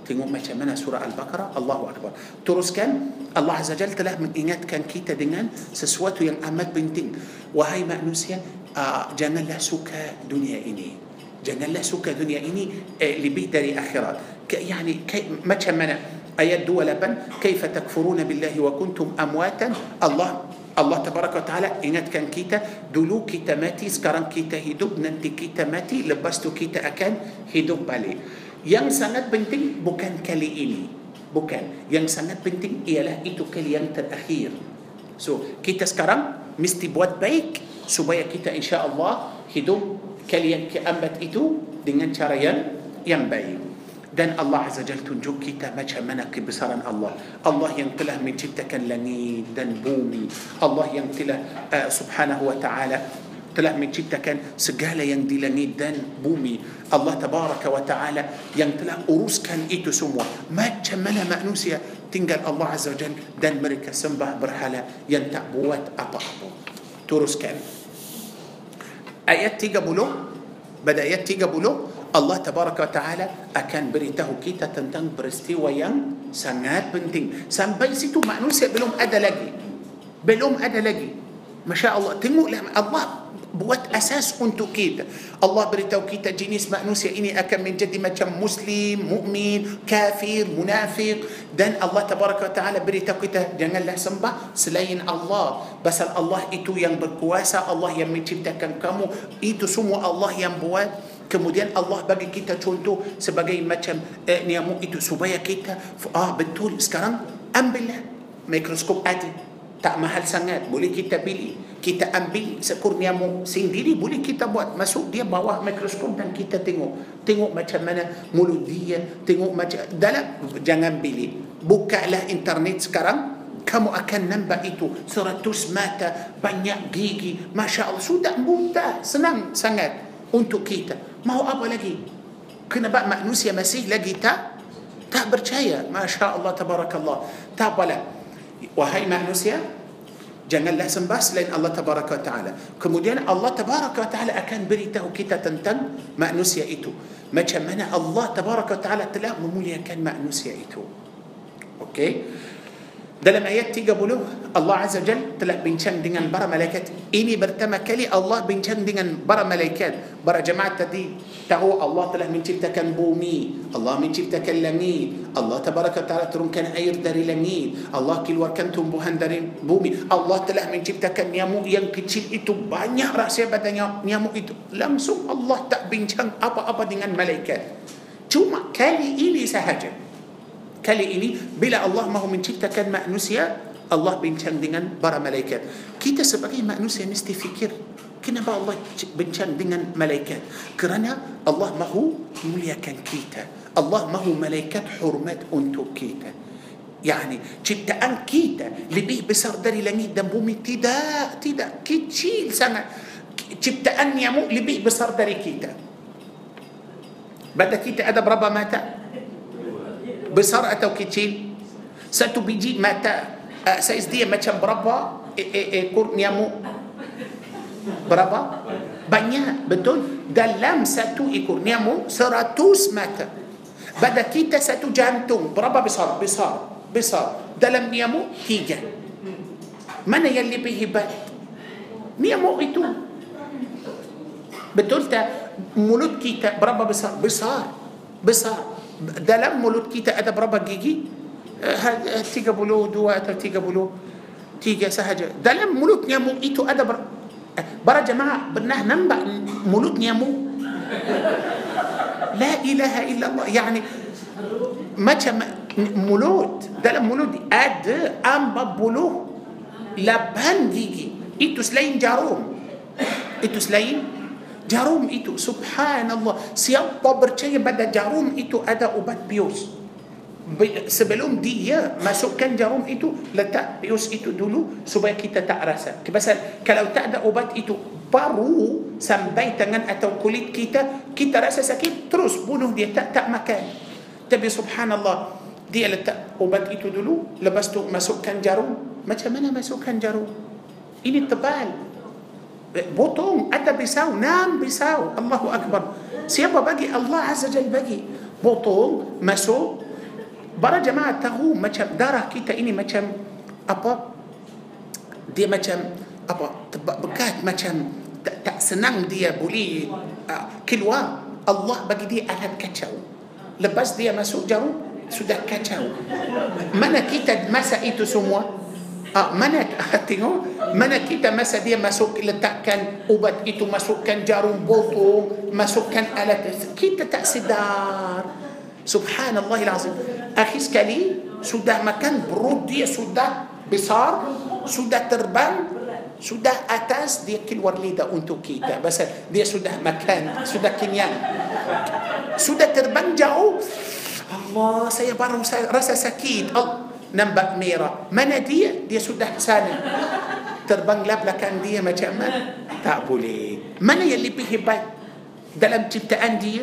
Tengok macam mana surah Al-Baqarah Allahu Akbar Teruskan Allah Azza Jal telah mengingatkan kita dengan Sesuatu yang amat penting Wahai manusia uh, Janganlah suka dunia ini Janganlah suka dunia ini eh, Lebih dari akhirat Ke, yani, ke, Macam mana Ayat 28 Kaifa takfuruna billahi wa kuntum amwatan Allah Allah tabaraka wa ta'ala ingatkan kita Dulu kita mati Sekarang kita hidup Nanti kita mati Lepas tu kita akan hidup balik Yang sangat penting bukan kali ini. Bukan. Yang sangat penting ialah itu kali yang terakhir. So, kita sekarang mesti buat baik supaya kita insya Allah hidup kali yang keempat itu dengan cara yang yang baik. Dan Allah Azza Jal tunjuk kita macam mana kebesaran Allah. Allah yang telah menciptakan langit dan bumi. Allah yang telah uh, subhanahu wa ta'ala telah menciptakan segala yang di langit dan bumi. Allah tabaraka wa ta'ala yang telah uruskan itu semua. Macam mana manusia tinggal Allah azza wa dan mereka sembah berhala yang tak buat apa-apa. Teruskan. Ayat 30 pada ayat 30 Allah tabaraka wa ta'ala akan beritahu kita tentang peristiwa yang sangat penting. Sampai situ manusia belum ada lagi. Belum ada lagi Masya Allah tengoklah Allah buat asas untuk kita. Allah beritahu kita jenis manusia ini akan menjadi macam muslim, mukmin, kafir, munafik dan Allah tabaraka wa taala beritahu kita janganlah sembah selain Allah. Pasal Allah itu yang berkuasa, Allah yang menciptakan kamu, itu semua Allah yang buat. Kemudian Allah bagi kita contoh sebagai macam eh, niamu itu supaya kita ah betul sekarang ambillah mikroskop ada tak mahal sangat. Boleh kita beli. Kita ambil sekurniamu sendiri. Boleh kita buat. Masuk dia bawah mikroskop dan kita tengok. Tengok macam mana mulut dia. Tengok macam dalam jangan beli. Bukalah internet sekarang. Kamu akan nampak itu. Seratus mata. Banyak gigi. Masya Allah. Sudah mudah. Senang sangat untuk kita. Mau apa lagi? Kenapa manusia masih lagi tak tak percaya. Masya Allah. Tabarakallah. Tak apalah wahai manusia janganlah sembah selain Allah tabaraka wa taala. Kemudian Allah tabaraka wa taala akan beritahu kita tentang manusia itu. Macam mana Allah tabaraka wa taala telah memuliakan manusia itu. Okey dalam ayat 30 Allah Azza Jal telah bincang dengan para malaikat. Ini pertama kali Allah bincang dengan para malaikat. Para jemaat tadi tahu Allah telah menciptakan bumi Allah menciptakan langit. Allah tabaraka ta'ala turunkan air dari langit. Allah keluarkan tumbuhan dari bumi. Allah telah menciptakan nyamuk yang kecil itu. Banyak rahsia pada nyamuk itu. Langsung Allah tak bincang apa-apa dengan malaikat. Cuma kali ini sahaja kali ini bila Allah mahu menciptakan manusia Allah bincang dengan para malaikat kita sebagai manusia mesti fikir kenapa Allah bincang dengan malaikat kerana Allah mahu muliakan kita Allah mahu malaikat hormat untuk kita يعني ciptaan kita lebih besar dari langit dan bumi tidak tidak kecil sangat ciptaan nyamuk lebih besar dari kita pada kita ada berapa mata besar atau kecil satu biji mata uh, saiz dia macam berapa ekor nyamuk berapa banyak betul dalam satu ekor nyamuk seratus mata pada kita satu jantung berapa besar besar besar dalam nyamuk tiga mana yang lebih hebat nyamuk itu betul tak mulut kita berapa besar besar besar dalam mulut kita ada berapa gigi? 32 atau 33 sahaja. Dalam mulut nyamuk itu ada ber Para jemaah pernah nampak mulut nyamuk? La ilaha illallah. Yani macam mulut dalam mulut ada empat puluh lapan gigi. Itu selain jarum. Itu selain jarum itu subhanallah. Siapa percaya pada jarum itu ada ubat bius. Sebelum dia masukkan jarum itu letak pius itu dulu supaya kita tak rasa. Pasal kalau tak ada ubat itu baru sampai tangan atau kulit kita kita rasa sakit terus bunuh dia tak tak makan. Tapi subhanallah dia letak ubat itu dulu lepas tu masukkan jarum. Macam mana masukkan jarum? Ini tebal بطوم أتى بيساو نام بيساو. الله أكبر. سيبا بقي. الله عز وجل بقي. بطوم مسو. برا جماعة تغو مچم. داره كيتا إني مچم. أبا. دي مچم. أبا. بكات مچم. تأسنان دي بولي. آه، كلوا. الله بقي دي ألب كتشو لبس دي مسو. جرو سودا كتشو مانا كيتا مسا إيتو سموه آه من اتيو من كيتا مسا دي مسوك لتاكن وبت ايتو مسوك كان جارون بوتو مسوك كان الات كيتا تاسي سبحان الله العظيم أخي سكالي سودا مكان برود دي سودا بصار سودا تربان سودا اتاس دي كل ورليدا انتو كيتا بس دي سودا مكان سودا كينيان سودا تربان جاو الله سيبرم رسا سكيت الله nampak merah. Mana dia? Dia sudah sana. Terbanglah belakang dia macam mana? Tak boleh. Mana yang lebih hebat dalam ciptaan dia?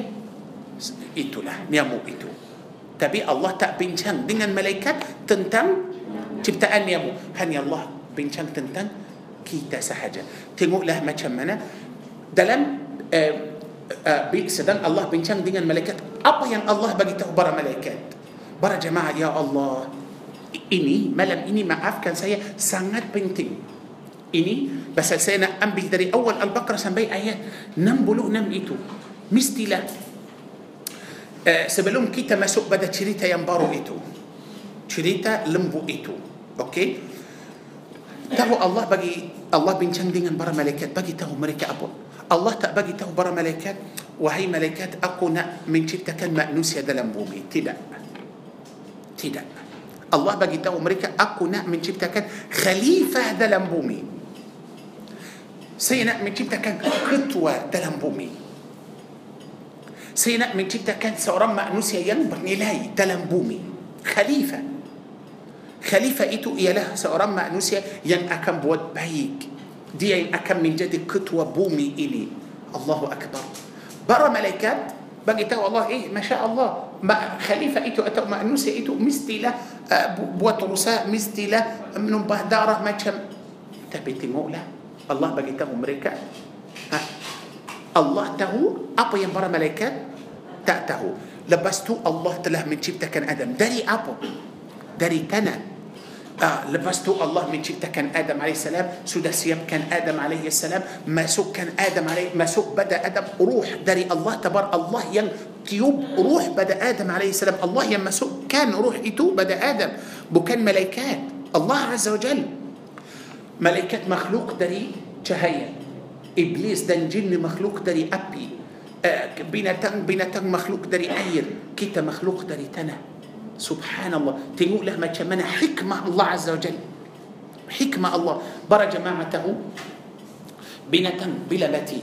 Itulah nyamuk itu. Tapi Allah tak bincang dengan malaikat tentang ciptaan nyamuk. Hanya Allah bincang tentang kita sahaja. Tengoklah macam mana dalam uh, uh, sedang Allah bincang dengan malaikat apa yang Allah bagi tahu para malaikat. Para jemaah ya Allah, ini malam ini maafkan saya sangat penting ini pasal saya nak ambil dari awal Al-Baqarah sampai ayat 66 itu mestilah uh, sebelum kita masuk pada cerita yang baru itu cerita lembu itu okey tahu Allah bagi Allah bincang dengan para malaikat bagi tahu mereka apa Allah tak bagi tahu para malaikat wahai malaikat aku nak menciptakan manusia dalam bumi tidak tidak الله بجي تاو أمريكا أكو نعم من جبتها كان. خليفة دلم بومي سيناء من جبتها كان خطوة دلم بومي سيناء من جبتها كان سورم مأنوسيا ينبر نلاي دلم بومي خليفة. خليفة إيتو إيا لها سورم مأنوسيا ين أكم بود بايك. دي أكم من جدي كتوة بومي إلي. الله أكبر. برا ملايكات بجي تاو الله إيه؟ ما شاء الله. ما خليفة إتو أتو ما نوسى إتو مستيلة آه، بوترسا مستيلة من بهدارة ما كم. تبيتي مولا الله بقي تهو مريكا الله تهو أبو ينبرى ملائكه تأتهو لبستو الله تله من شبتا كان أدم. داري أبو. داري تنا. آه لبستو الله من شبتا كان آدم عليه السلام. سودا سيب كان آدم عليه السلام. ما سوك كان آدم عليه ما سوك بدأ آدم. روح داري الله تبار الله ين Tiup roh pada Adam عليه السلام. Allah yang masukkan roh itu pada Adam. Bukan malaikat. الله عز وجل. Malaikat makhluk dari cahaya iblis dan jin makhluk dari api. Ah binatang binatang makhluk dari air kita makhluk dari tanah سبحان الله tengoklah macam mana hikmah الله عز وجل. Hikmah Allah. Para jemaah. بنتم بلا بتي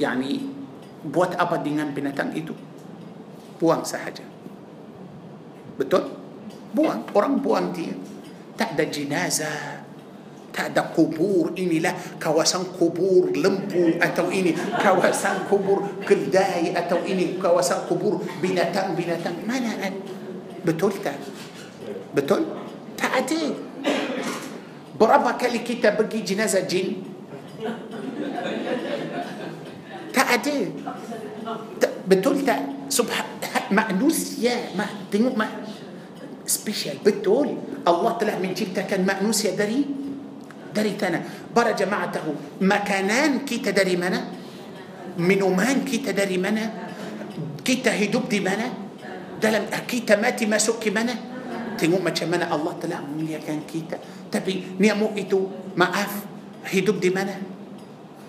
يعني buat apa dengan binatang itu? Buang sahaja. Betul? Buang. Orang buang dia. Tak ada jenazah. Tak ada kubur. Inilah kawasan kubur lembu atau ini. Kawasan kubur kedai atau ini. Kawasan kubur binatang-binatang. Mana ada? Betul tak? Betul? Tak ada. Berapa kali kita pergi jenazah jin تعدي بتقول تا سبحان مأنوس يا ما تنو ما سبيشال بتقول الله طلع من جيبته كان مأنوس يا دري. دري تنا برا جماعته مكانان كي تدري منا من أمان كي تدري منا كي تهدب دي منا دلم كي تماتي ما سك منا تنو ما تشمنا الله طلع من يا كان كي تبي نيا مؤتو ما أف هدب دي منا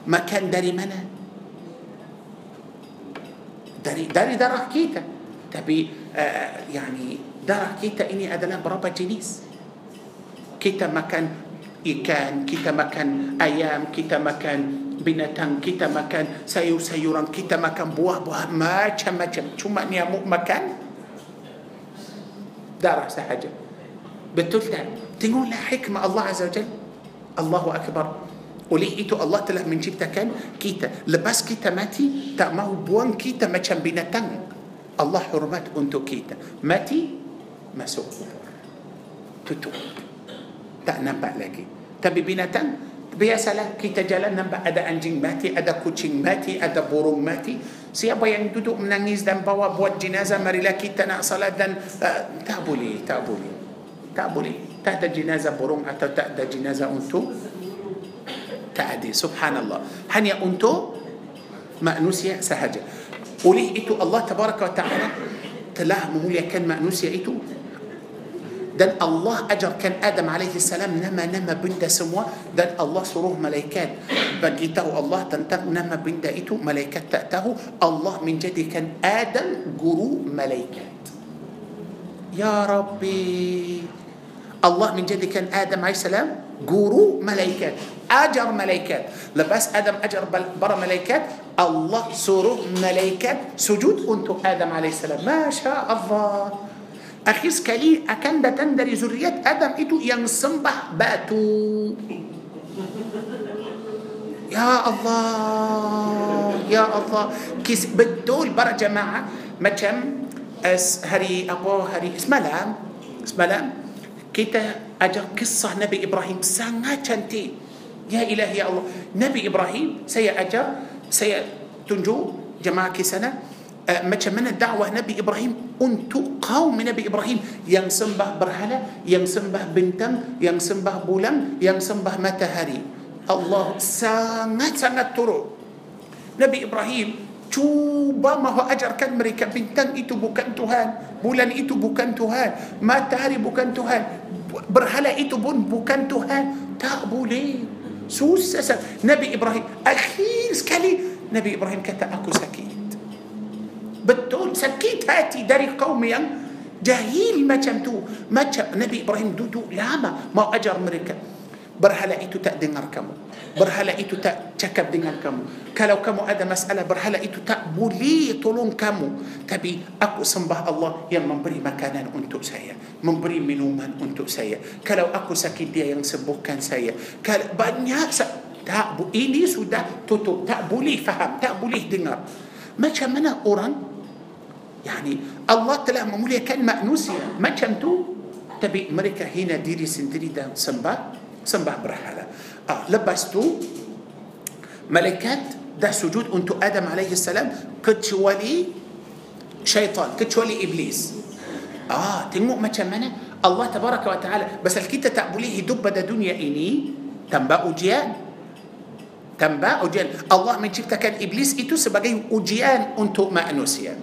مكان دري منا, ما كان داري منا dari dari darah kita tapi uh, yani darah kita ini adalah berapa jenis kita makan ikan, kita makan ayam, kita makan binatang, kita makan sayur-sayuran, kita makan buah-buah macam-macam. Cuma nyamuk makan darah sahaja. Betul tak? Tengoklah hikmah Allah Azza wa Jal. Allahu Akbar. Oleh itu Allah telah menciptakan kita. Lepas kita mati, tak mau buang kita macam binatang. Allah hormat untuk kita. Mati, masuk kubur. Tutup. Tak nampak lagi. Tapi binatang, biasalah kita jalan nampak ada anjing mati, ada kucing mati, ada burung mati. Siapa yang duduk menangis dan bawa buat jenazah, marilah kita nak salat dan uh, tak boleh, tak boleh. Tak boleh. Tak ada jenazah burung atau tak ada jenazah untuk تعدي سبحان الله. هنيا أنتو مأنوسيا سهجة. وليه إتو الله تبارك وتعالى تلاه مولي كان مأنوسيا إتو Dan Allah ajarkan Adam عليه السلام nama nama benda semua dan Allah suruh malaikat. Bagi tahu Allah tentang nama benda itu malaikat tak tahu Allah menjadikan Adam guru malaikat. يا ربي. Allah menjadikan Adam عليه السلام guru malaikat. Ajar malaikat. Lepas Adam ajar para malaikat. Allah suruh malaikat. Sujud untuk Adam عليه السلام. ما شاء الله. اخيس كلي اكن ده تندري زريات آدم إتو ينصبح باتو. يا الله يا الله. كيس بدول برا جماعة. ما كم أس هري ابو هري اسمها لام اسمها لام. كيتا أجر قصة نبي إبراهيم. سانها شانتين يا إلهي يا الله. نبي إبراهيم سي أجر سي تنجو Jemaah كسنة ah, macam mana dakwah nabi Ibrahim? Untuk kaum nabi Ibrahim. Yang sembah berhala yang sembah bintang yang sembah bulan yang sembah matahari. Allah sangat sangat teruk. Nabi Ibrahim توبا mahu ajarkan mereka. Bintang itu bukan Tuhan bulan itu bukan Tuhan matahari bukan Tuhan berhala itu pun bukan Tuhan tak boleh سوس نبي إبراهيم. أخير سكالي. نبي إبراهيم كتا أكو سكيت. بتقول سكيت هاتي داري قومي. جاهيل ما جمتو. ما نبي إبراهيم دودو لاما ما أجر مريكا. Berhala itu tak dengar kamu. Berhala itu tak cakap dengan kamu. Kalau kamu ada masalah berhala itu tak boleh tolong kamu. Tapi aku sembah Allah yang memberi makanan untuk saya memberi minuman untuk saya. Kalau aku sakit dia yang sembuhkan saya. Kalau banyak tak ini sudah tutup. Tak boleh faham tak boleh dengar. Macam mana orang? Yani Allah telah memuliakan manusia macam tu. Tapi mereka hina diri sendiri dan sembah sembah berhala. Ah, lepas tu malaikat dah sujud untuk Adam alaihi salam kecuali syaitan, kecuali iblis. Ah, tengok macam mana Allah tabaraka wa taala pasal kita tak boleh hidup pada dunia ini tanpa ujian. Tanpa ujian. Allah menciptakan iblis itu sebagai ujian untuk manusia.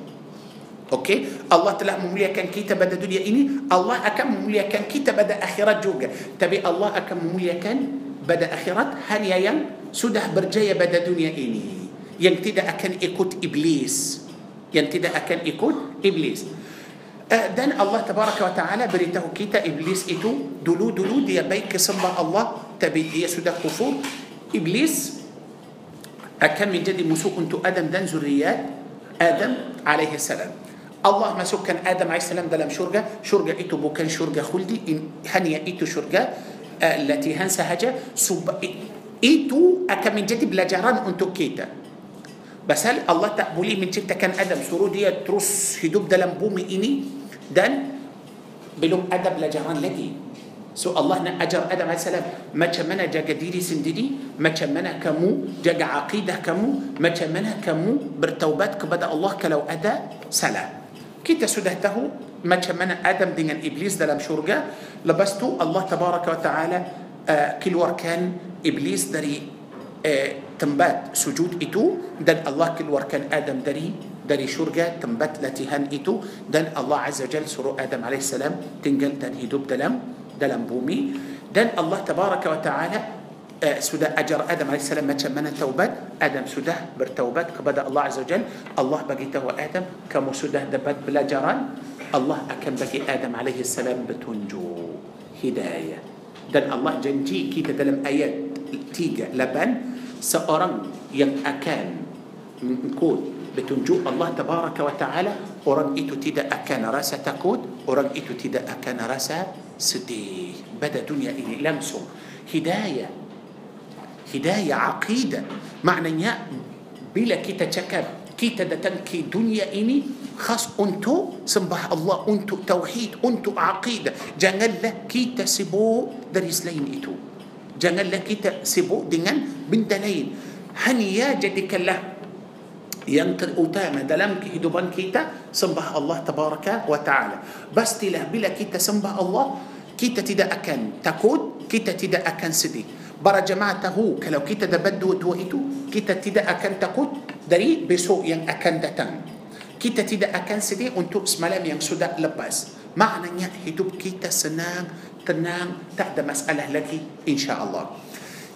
Okey, Allah telah memuliakan kita pada dunia ini, Allah akan memuliakan kita pada akhirat juga. Tapi Allah akan memuliakan pada akhirat hanya yang sudah berjaya pada dunia ini, yang tidak akan ikut iblis, yang tidak akan ikut iblis. Dan Allah tabaraka wa ta'ala beritahu kita iblis itu dulu-dulu dia baik kesembah Allah tapi dia sudah kufur iblis akan menjadi musuh untuk Adam dan zuriat Adam alaihi salam الله ما سكن آدم عليه السلام دلم شرجة شرجة إتو بوكان شرجة خلدي إن هنيا إتو شرجة آه، التي هن سهجة سب إتو أكمن جدي بلا جران أنتو كيتا. بس هل الله تقبلي من تبتا كان آدم سرودية ترس هدوب دلم بومي إني؟ دل بلوم آدم لا جران لدي سو الله نأجر آدم عليه السلام. ما تشمنا جا جديري سنديدي ما تشمنا كمو جا عقيدة كمو ما تشمنا كمو برتوبات كبدا الله كلو أدا سلام. Kita sudah tahu macam mana Adam dengan Iblis dalam syurga lepas tu Allah tabaraka wa ta'ala uh, keluarkan Iblis dari uh, tempat sujud itu dan Allah keluarkan Adam dari dari syurga tempat latihan itu dan Allah azza jal suruh Adam alaihissalam tinggal dan hidup dalam dalam bumi dan Allah tabaraka wa ta'ala آه، سودا أجر آدم عليه السلام ما من التوبات. آدم سودا برتوبة كبدا الله عز وجل. الله بقيته آدم. كم سودا دبت بلا جران. الله أكم بقي آدم عليه السلام بتنجو. هداية. دل الله جنجي كي تدلم آيات تيجا لبن. سأرم يم أكان. نقول بتنجو. الله تبارك وتعالى. أرم إتو تيدا أكان راسا تكود أرم إتو تيدا أكان راسا سدي. بدا دنيا إلي لمسو. هداية. Hidayah aqidah Maknanya Bila kita cakap Kita datang ke dunia ini Khas untuk Sembah Allah Untuk tauhid Untuk aqidah Janganlah kita sibuk Dari selain itu Janganlah kita sibuk dengan benda lain Hanya jadikanlah yang terutama dalam kehidupan kita sembah Allah tabaraka wa taala. Pastilah bila kita sembah Allah kita tidak akan takut, kita tidak akan sedih. Para jemaah tahu kalau kita dapat dua-dua itu kita tidak akan takut dari besok yang akan datang. Kita tidak akan sedih untuk semalam yang sudah lepas. Maknanya hidup kita senang, tenang, tak ada masalah lagi insya-Allah.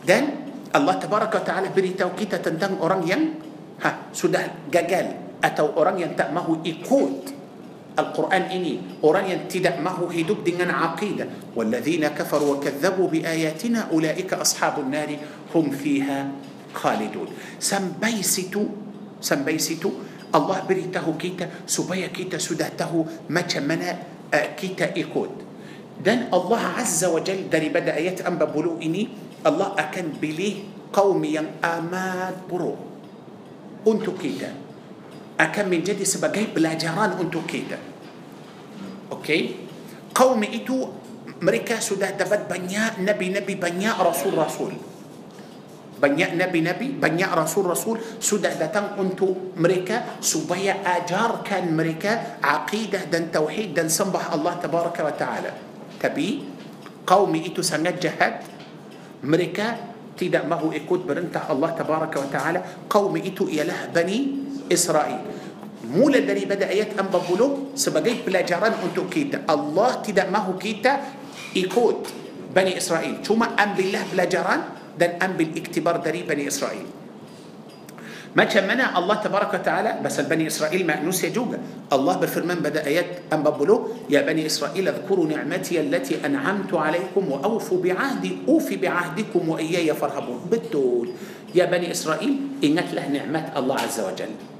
Dan Allah tabaraka wa taala beritahu kita tentang orang yang ha, sudah gagal atau orang yang tak mahu ikut القرآن إني قرآن ينتدأ ما هو هدوب دينا عقيدة. والذين كفروا وكذبوا بآياتنا أولئك أصحاب النار هم فيها خالدون. Lepas itu lepas itu Allah perintah kita supaya kita sudah tahu macam mana kita ikut dan Allah عز وجل daripada ayat empat puluh ini Allah akan pilih kaum yang amat baru. untuk kita. Akan menjadi sebagai pelajaran untuk kita. Okey? Kaum itu mereka sudah dapat banyak nabi-nabi, banyak rasul-rasul. Banyak nabi-nabi, banyak rasul-rasul sudah datang untuk mereka supaya ajarkan mereka aqidah dan tauhid dan sembah Allah tabaraka wa taala. Tapi kaum itu sangat jahat. Mereka tidak mahu ikut perintah Allah tabaraka wa taala kaum itu ialah Bani Israel mula daripada ayat 40 sebagai pelajaran untuk kita Allah tidak mahu kita ikut Bani Israel cuma ambillah pelajaran dan ambil iktibar dari Bani Israel Macam mana Allah tabaraka ta'ala Pasal Bani Israel manusia juga Allah berfirman pada ayat 40 Ya Bani Israel Adhkuru ni'mati allati an'amtu alaikum Wa awfu bi'ahdi Ufi bi'ahdikum wa iyaya farhabun Betul Ya Bani Israel Ingatlah ni'mat Allah Azza wa Jal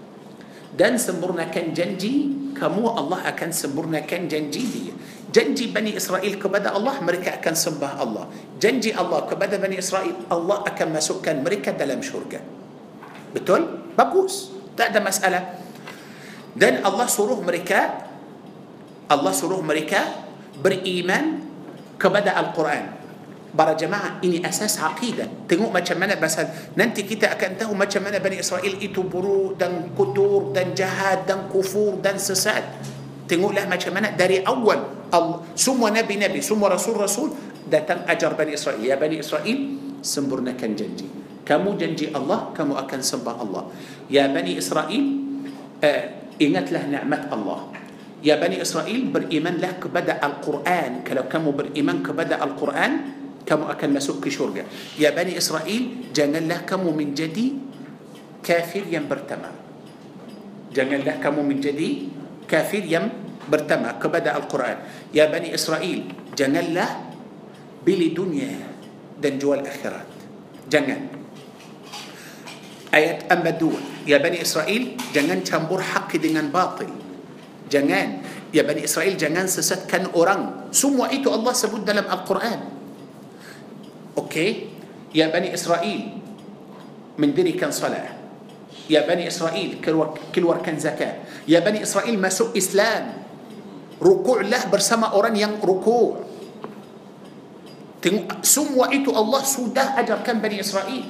Dan sempurnakan janji Kamu Allah akan sempurnakan janji dia Janji Bani Israel kepada Allah Mereka akan sembah Allah Janji Allah kepada Bani Israel Allah akan masukkan mereka dalam syurga Betul? Bagus. Tak ada masalah. Dan Allah suruh mereka Allah suruh mereka beriman kepada Al-Quran. Para jemaah ini asas aqidah. Tengok macam mana pasal nanti kita akan tahu macam mana Bani Israel itu buruk dan kotor dan jahat dan kufur dan sesat. Tengoklah macam mana dari awal Allah, semua nabi-nabi, semua rasul-rasul datang ajar Bani Israel. Ya Bani Israel, sempurnakan janji. kamu janji Allah kamu akan sembah Allah ya Bani Israel uh, ingatlah nikmat Allah ya Bani Israel berimanlah kepada Al-Quran kalau kamu beriman kepada Al-Quran kamu akan masuk ke syurga. Ya Bani Israel janganlah kamu menjadi kafir yang pertama janganlah kamu menjadi kafir yang pertama kepada Al-Quran. Ya Bani Israel janganlah beli dunia dan jual akhirat. Jangan. Ayat 42 ya Bani Israel jangan campur hak dengan batil. Jangan. Ya Bani Israel jangan sesatkan orang. Semua itu Allah sebut dalam Al-Quran Okey? يا بني إسرائيل mendirikan solat. يا بني إسرائيل keluarkan zakat. يا بني إسرائيل masuk Islam. Rukuklah bersama orang yang rukuk. Semua itu Allah sudah ajarkan Bani Israel.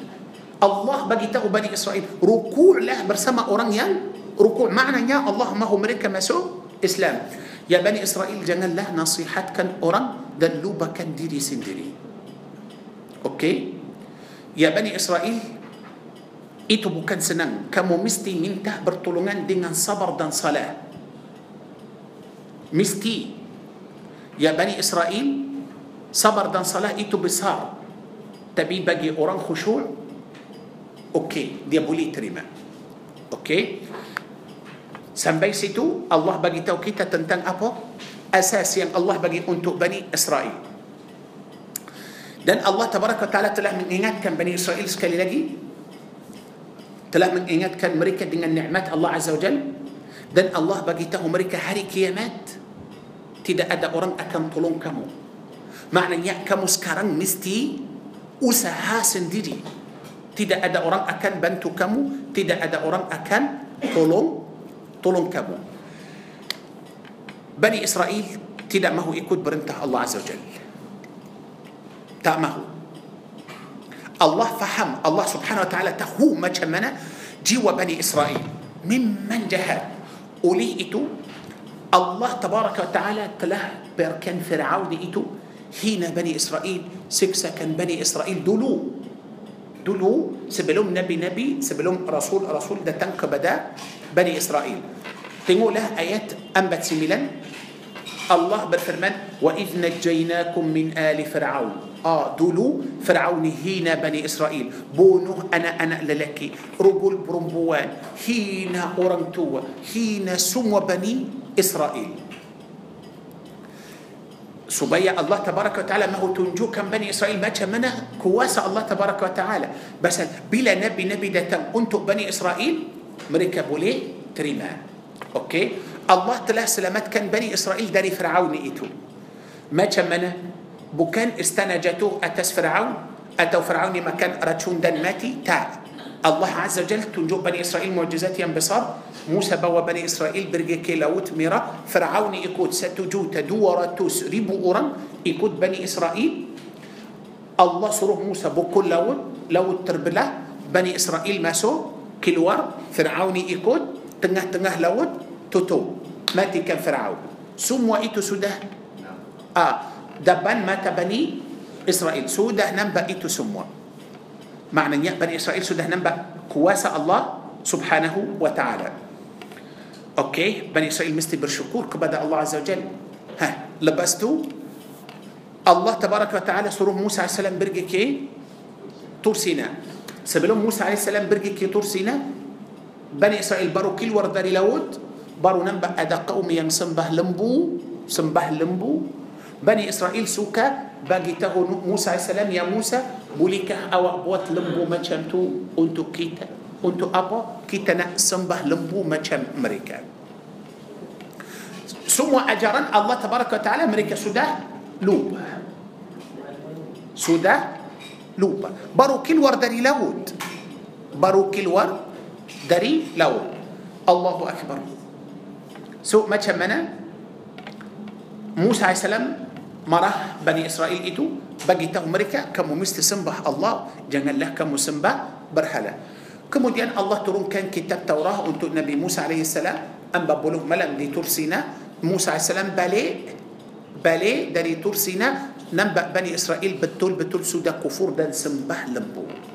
Allah bagi tahu Bani Israel. Rukuklah bersama orang yang rukuk. Maknanya Allah mahu mereka masuk Islam. يا بني إسرائيل janganlah nasihatkan orang dilupakan diri sendiri. di. Okey? Ya Bani Israel itu bukan senang. Kamu mesti minta pertolongan dengan sabar dan salah mesti. Ya Bani Israel sabar dan salah itu besar. Tapi bagi orang khusyuk okey dia boleh terima. Okey? Sampai situ Allah bagi tahu kita tentang apa? Asas yang Allah bagi untuk Bani Israel dan Allah tabaraka taala telah mengingatkan Bani Israel sekali lagi telah mengingatkan mereka dengan nikmat Allah Azza wa Jal. Dan Allah bagi tahu mereka hari kiamat tidak ada orang akan tolong kamu. Maknanya kamu sekarang mesti usaha sendiri. Tidak ada orang akan bantu kamu tidak ada orang akan tolong tolong kamu. Bani Israel tidak mahu ikut perintah Allah Azza wa Jal Tapi Allah faham. الله سبحانه وتعالى tahu macam mana jiwa Bani Israel. memang jahat orang itu. الله تبارك وتعالى telah biarkan Firaun itu. hina Bani Israel seksakan Bani Israel dulu dulu sebelum nabi nabi sebelum rasul rasul datang kepada Bani Israel. Tengoklah ayat empat sembilan. Allah berfirman وإذ نجيناكم من آل فرعون. Ah dulu Firaun hina Bani Israel. bunuh anak anak lelaki رجل perempuan. hina orang tua hina semua Bani Israel. Supaya الله تبارك وتعالى mahu tunjukkan Bani Israel? macam mana kuasa الله تبارك وتعالى. Pasal bila nabi nabi datang untuk Bani Israel? mereka boleh terima. Okey? Allah telah selamatkan Bani Israel dari Firaun itu. macam mana bukan setakat itu atas Firaun atau Firaun ni makan racun dan mati tak. الله عز وجل tunjuk Bani Israel معجزات yang besar Musa bawa Bani Israel pergi ke Laut Merah. Firaun ni ikut setuju dua ratus ribu orang ikut Bani Israel. Allah suruh Musa pukul laut laut terbelah Bani Israel masuk keluar. Firaun ni ikut tengah tengah laut tutup. matikan Firaun. Semua itu sudah نعم. Ah. depan mata Bani Israel. sudah nampak itu semua maknanya Bani Israel sudah nampak kuasa الله سبحانه وتعالى. Okey Bani Israel mesti bersyukur kepada Allah عز وجل. Ha lepas itu. الله تبارك وتعالى suruh Musa عليه السلام pergi ke? طور سيناء. Musa عليه السلام pergi ke طور Bani Israel baru keluar dari laut. baru nampak ada kaum yang sembah lembu sembah lembu. Bani Israel suka bagi tahu Musa عليه السلام يا موسى bolehkah kau buat lembu macam tu untuk kita untuk apa kita nak sembah lembu macam mereka. ثم أجرا الله تبارك وتعالى mereka sudah lupa. sudah lupa. baru keluar dari laut baru keluar dari laut الله أكبر. So macam mana Musa عليه السلام marah Bani Israel itu bagi tahu mereka kamu mesti sembah Allah janganlah kamu sembah berhala kemudian Allah turunkan kitab Taurah untuk Nabi Musa AS amba buluh malam di Tursina Musa AS balik balik dari Tursina nampak Bani Israel betul-betul sudah kufur dan sembah lembu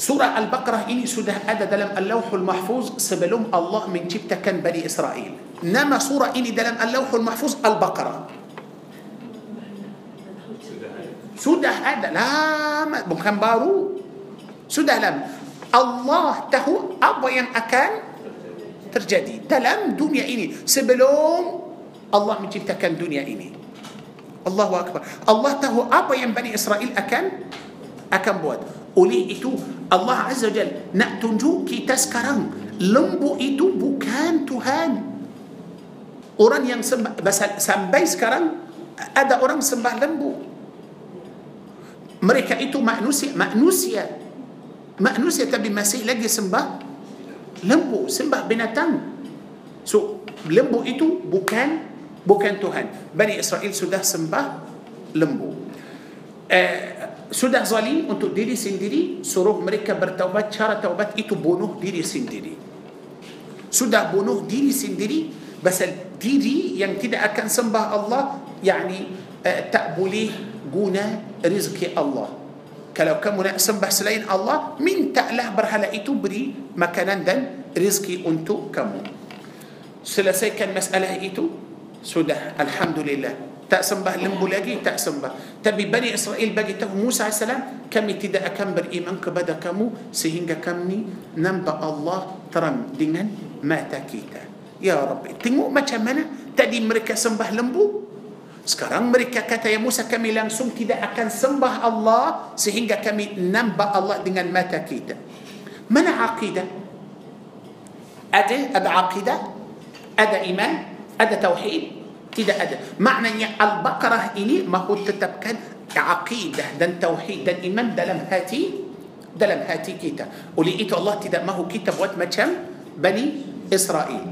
سورة البقرة إني سده أدى دلم اللوح المحفوظ سبلوم الله من جبت كان بني إسرائيل. نما سورة إني دلم اللوح المحفوظ البقرة. سده أدى لا بمكان بارو. سده لم. الله تهو أبا ين أكان ترجدي. دلم دنيا إني سبلوم الله من جبت كان دنيا إني الله أكبر. الله تهو أبا ين بني إسرائيل أكان akan buat. Oleh itu Allah Azza Jal nak tunjuk kita sekarang lembu itu bukan Tuhan. Orang yang sembah, sampai sekarang ada orang sembah lembu. Mereka itu manusia, manusia. Manusia tapi masih lagi sembah lembu, sembah binatang. So, lembu itu bukan bukan Tuhan. Bani Israel sudah sembah lembu. Eh, sudah zalim untuk diri sendiri suruh mereka bertaubat. Cara taubat itu bunuh diri sendiri. Sudah bunuh diri sendiri pasal diri yang tidak akan sembah Allah yakni uh, tak boleh guna rezeki Allah. Kalau kamu nak sembah selain Allah mintalah berhala itu beri makanan dan rezeki untuk kamu. Selesaikan masalah itu sudah. Alhamdulillah tak sembah lembu lagi tak sembah tapi Bani Israel bagi tahu Musa AS kami tidak akan beriman kepada kamu sehingga kami nampak Allah terang dengan mata kita ya Rabbi tengok macam mana tadi mereka sembah lembu Sekarang mereka kata ya Musa kami langsung tidak akan sembah Allah sehingga kami nampak Allah dengan mata kita. Mana akidah? Ada ada akidah? Ada iman? Ada tauhid? Tidak ada. Maknanya Al-Baqarah ini mahu tetapkan akidah dan tauhid dan iman dalam hati dalam hati kita. Oleh itu Allah tidak mahu kita buat macam Bani Israel.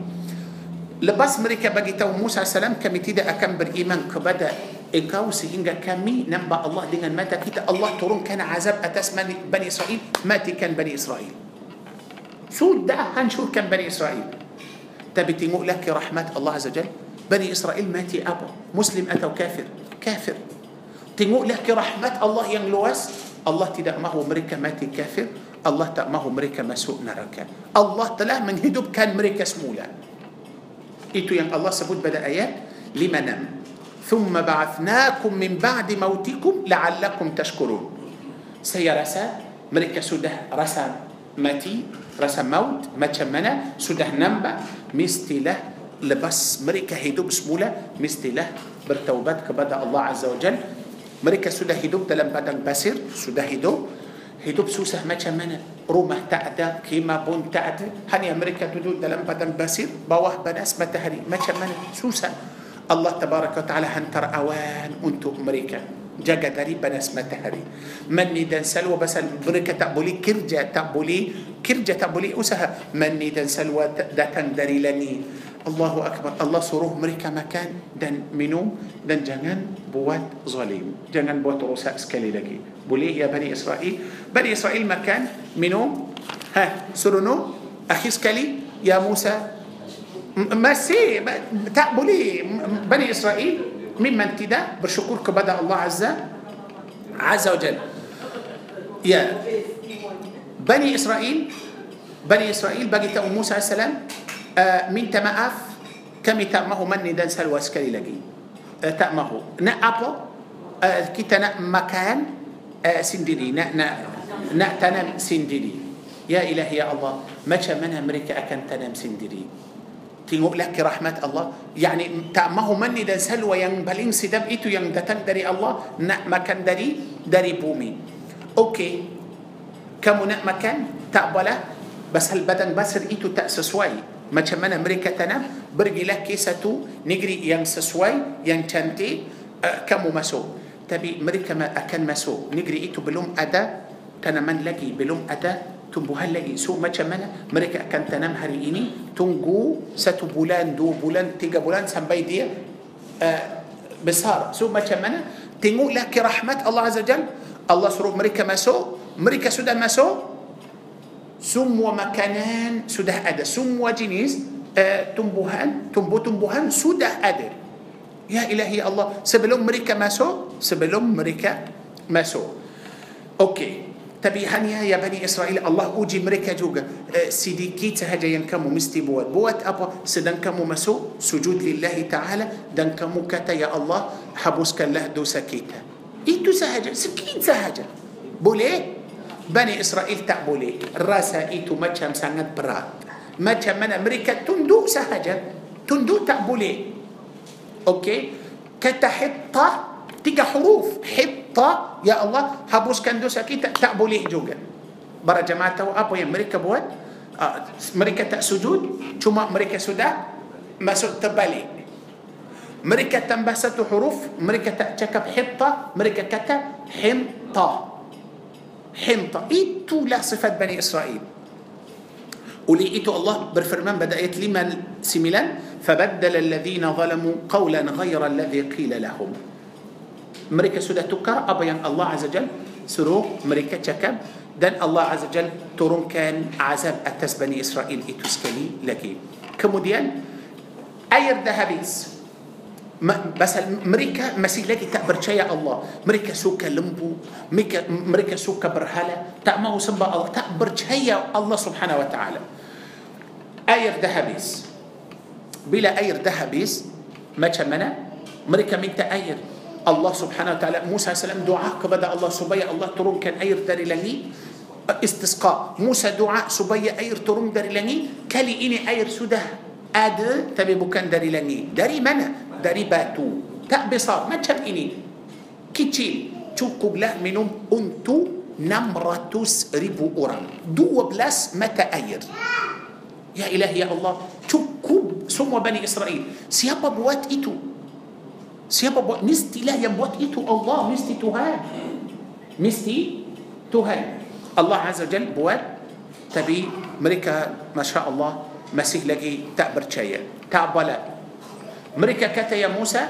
Lepas mereka bagi tahu Musa AS kami tidak akan beriman kepada engkau sehingga kami nampak Allah dengan mata kita Allah turunkan azab atas Bani Israel matikan Bani Israel sudah hancurkan Bani Israel tapi tengoklah ke rahmat Allah Azza Jal بني إسرائيل ماتي أبا مسلم أتى كافر كافر. تنقول لك رحمة الله ينلوس. الله تدع ما هو مريكا ماتي كافر. Allah tidak mahu mereka masuk neraka Allah telah menghidupkan mereka semula itu yang Allah sebut pada ayat lima enam. ثم بعثناكم من بعد موتكم لعلكم تشكرون. So mereka sudah rasa mati rasa موت macam mana sudah nampak mestilah lepas mereka hidup semula mestilah bertaubat kepada Allah Azza wa Jal mereka sudah hidup dalam padang pasir sudah hidup hidup susah macam mana rumah tak ada kemah pun tak ada hanya mereka duduk dalam padang pasir bawah panas matahari macam mana susah Allah tabaraka ta'ala hantar awan untuk mereka jaga dari panas matahari mani dan salwa pasal mereka tak boleh kerja tak boleh kerja tak boleh usaha mani dan salwa datang dari langit Allahu Akbar. Allah suruh mereka makan dan minum dan jangan buat zalim. Jangan buat rosak sekali lagi. Boleh ya Bani Israel? Bani Israel makan minum. Ha suruh no akhir sekali ya Musa masih tak boleh. Bani Israel memang tidak bersyukur kepada Allah Azza Azza wa ya. Bani Israel Bani Israel bagi tahu Musa AS من تماف كم تأمه من ندان سلو أسكري لقي. أه، تأمه نأبو أه، كتا مكان أه، سندري. نأتنم سندري. يا إلهي يا الله ما من أمريكا أكن تنم سندري؟ تنقول لك رحمة الله. يعني تأمه من ندان سلو ينبلين سدم إتو ينبتن دري الله مكان دري دري بومي. أوكي. كم نأ مكان تأبله بس البدن بس إتو تأسس وايد macam mana mereka tanam? Pergilah ke satu negeri yang sesuai yang cantik uh, kamu masuk. Tapi mereka akan masuk. Negeri itu belum ada tanaman lagi belum ada tumbuhan lagi. So macam mana mereka akan tanam hari ini? Tunggu satu bulan dua bulan tiga bulan sampai dia uh, besar. So macam mana? Tengoklah ke rahmat Allah Azza Jal. Allah suruh mereka masuk. Mereka sudah masuk semua makanan sudah ada. Semua jenis uh, tumbuhan tumbuh-tumbuhan sudah ada. Ya ilahi Allah sebelum mereka masuk sebelum mereka masuk. Okey. Tapi hanya ya Bani Israel Allah uji mereka juga. Uh, sedikit sahaja yang kamu mesti buat. Buat apa? Sedang kamu masuk sujud lillahi ta'ala dan kamu kata ya Allah hapuskanlah dosa kita. Itu sahaja. Sedikit sahaja. Boleh Bani Israel tak boleh. Rasa itu macam sangat berat. Macam mana mereka tunduk sahaja. Tunduk tak boleh. Okey. Kata hitta, tiga huruf. Hitta, ya Allah, hapuskan dosa kita. Tak boleh juga. Para jemaah tahu apa yang mereka buat? Uh, mereka tak sujud. Cuma mereka sudah masuk terbalik. Mereka tambah satu huruf. Mereka tak cakap hitta. Mereka kata himta. حنطة إيتو لا صفات بني إسرائيل. وليئتو الله برفرمان بدأت لما سميلان فبدل الذين ظلموا قولا غير الذي قيل لهم. مريكا سودة تكر أبين الله عز وجل. سرو مريكا تكب دن الله عز وجل turunkan azab atas Bani Israil itu sekali lagi. Kemudian air dah habis pas mereka masih lagi tak percaya Allah. Mereka suka lembu. Mereka, mereka suka berhala tak mahu sembah Allah. Tak percaya الله سبحانه وتعالى. Air dah habis pula air dah habis macam mana mereka minta air الله سبحانه وتعالى. Musa salam doa kepada Allah supaya. Allah turunkan air dari langit. استسقاء. موسى دعاء سبيا أير ترون داري لني. كالي إني أير سودة. Ada tapi bukan dari langit dari mana dari batu tak besar macam ini kecil cukuplah minum untuk 600 ribu orang 12 mata air Ya ilahi ya Allah Cukup semua Bani Israel Siapa buat itu Siapa buat Mestilah yang buat itu Allah Mesti Tuhan Mesti Tuhan Allah Azza Jal buat Tapi mereka Masya Allah مسيح لقي تعبر شيء. تعبلا مريكا كتا يا موسى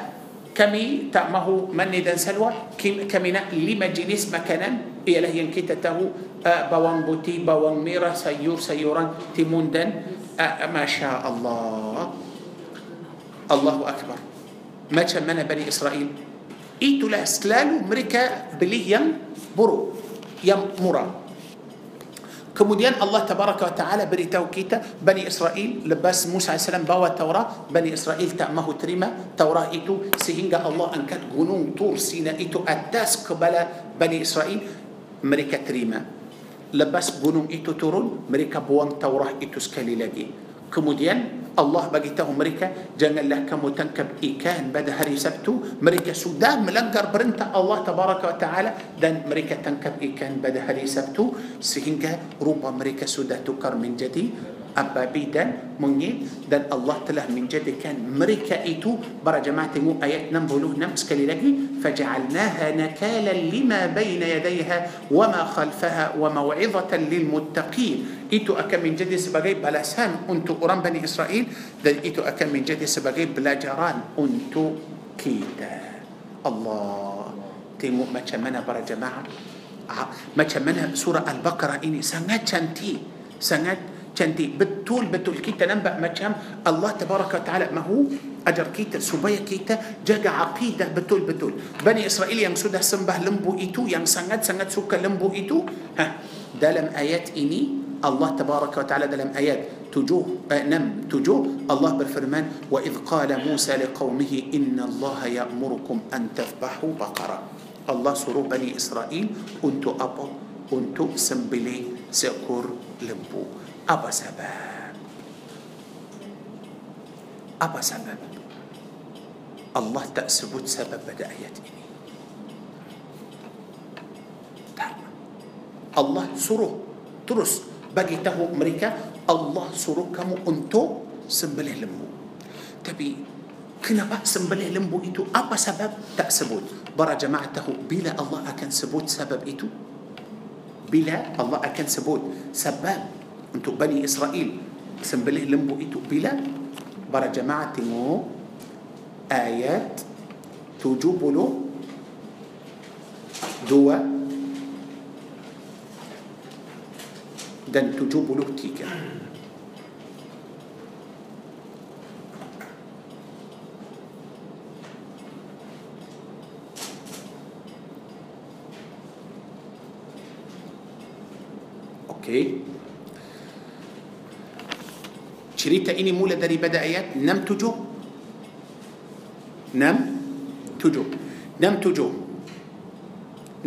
كمي تعمه من ندن سلوى كمي لما جنس مكانا إيا له ينكتا تهو بوان بوتي بوان ميرا سيور سيورا تموندن ما شاء الله. الله أكبر. ما شمنا بني إسرائيل. إيتو لا سلالو مريكا بليا برو يم مرام Kemudian Allah Tabaraka wa Ta'ala beritahu kita Bani Israel lepas Musa AS bawa Taurah Bani Israel tak mahu terima Taurah itu sehingga Allah angkat gunung Tur Sina itu atas kepala Bani Israel mereka terima. Lepas gunung itu turun mereka buang Taurah itu sekali lagi. Kemudian Allah bagi tahu mereka janganlah kamu tangkap ikan pada hari Sabtu. Mereka sudah melanggar perintah Allah tabaraka wa taala dan mereka tangkap ikan pada hari Sabtu sehingga rupa mereka sudah tukar menjadi ababi dan monyet dan Allah telah menjadikan mereka itu para jemaah tengok ayat 66 sekali lagi baina yadayha wa ma khalfaha wa maw'izatan lil muttaqin itu akan menjadi sebagai balasan untuk orang Bani Israel dan itu akan menjadi sebagai pelajaran untuk kita Allah tengok macam mana para jemaah macam mana surah Al-Baqarah ini sangat cantik sangat cantik betul-betul kita nampak macam الله تبارك وتعالى mahu? ajar kita supaya kita jaga akidah. Betul-betul Bani Israil yang sudah sembah lembu itu yang sangat sangat suka lembu itu. Ha. Dalam ayat ini الله تبارك وتعالى دلم آيات. تجوه آه، نم. تجوه. الله بالفرمان. وإذ قال موسى لقومه إن الله يأمركم أن تذبحوا بقرة. الله سرو بني إسرائيل. أنتو أبو أنتو سنبلي سكر لمبو. Apa sebab? Apa sebab? Allah tak sebut sebab pada ayat ini. Allah suruh terus bagi tahu mereka Allah suruh kamu untuk sembelih lembu. Tapi kenapa sembelih lembu itu apa sebab tak sebut? Para jemaah tahu bila Allah akan sebut sebab itu? Bila Allah akan sebut sebab انتو بني اسرائيل سنبله لمبو ايتو بلا برا جماعة مو آيات توجب له دوا دن توجب له تيكا أوكي okay. Cerita ini mula daripada ayat 67 6 7 6 7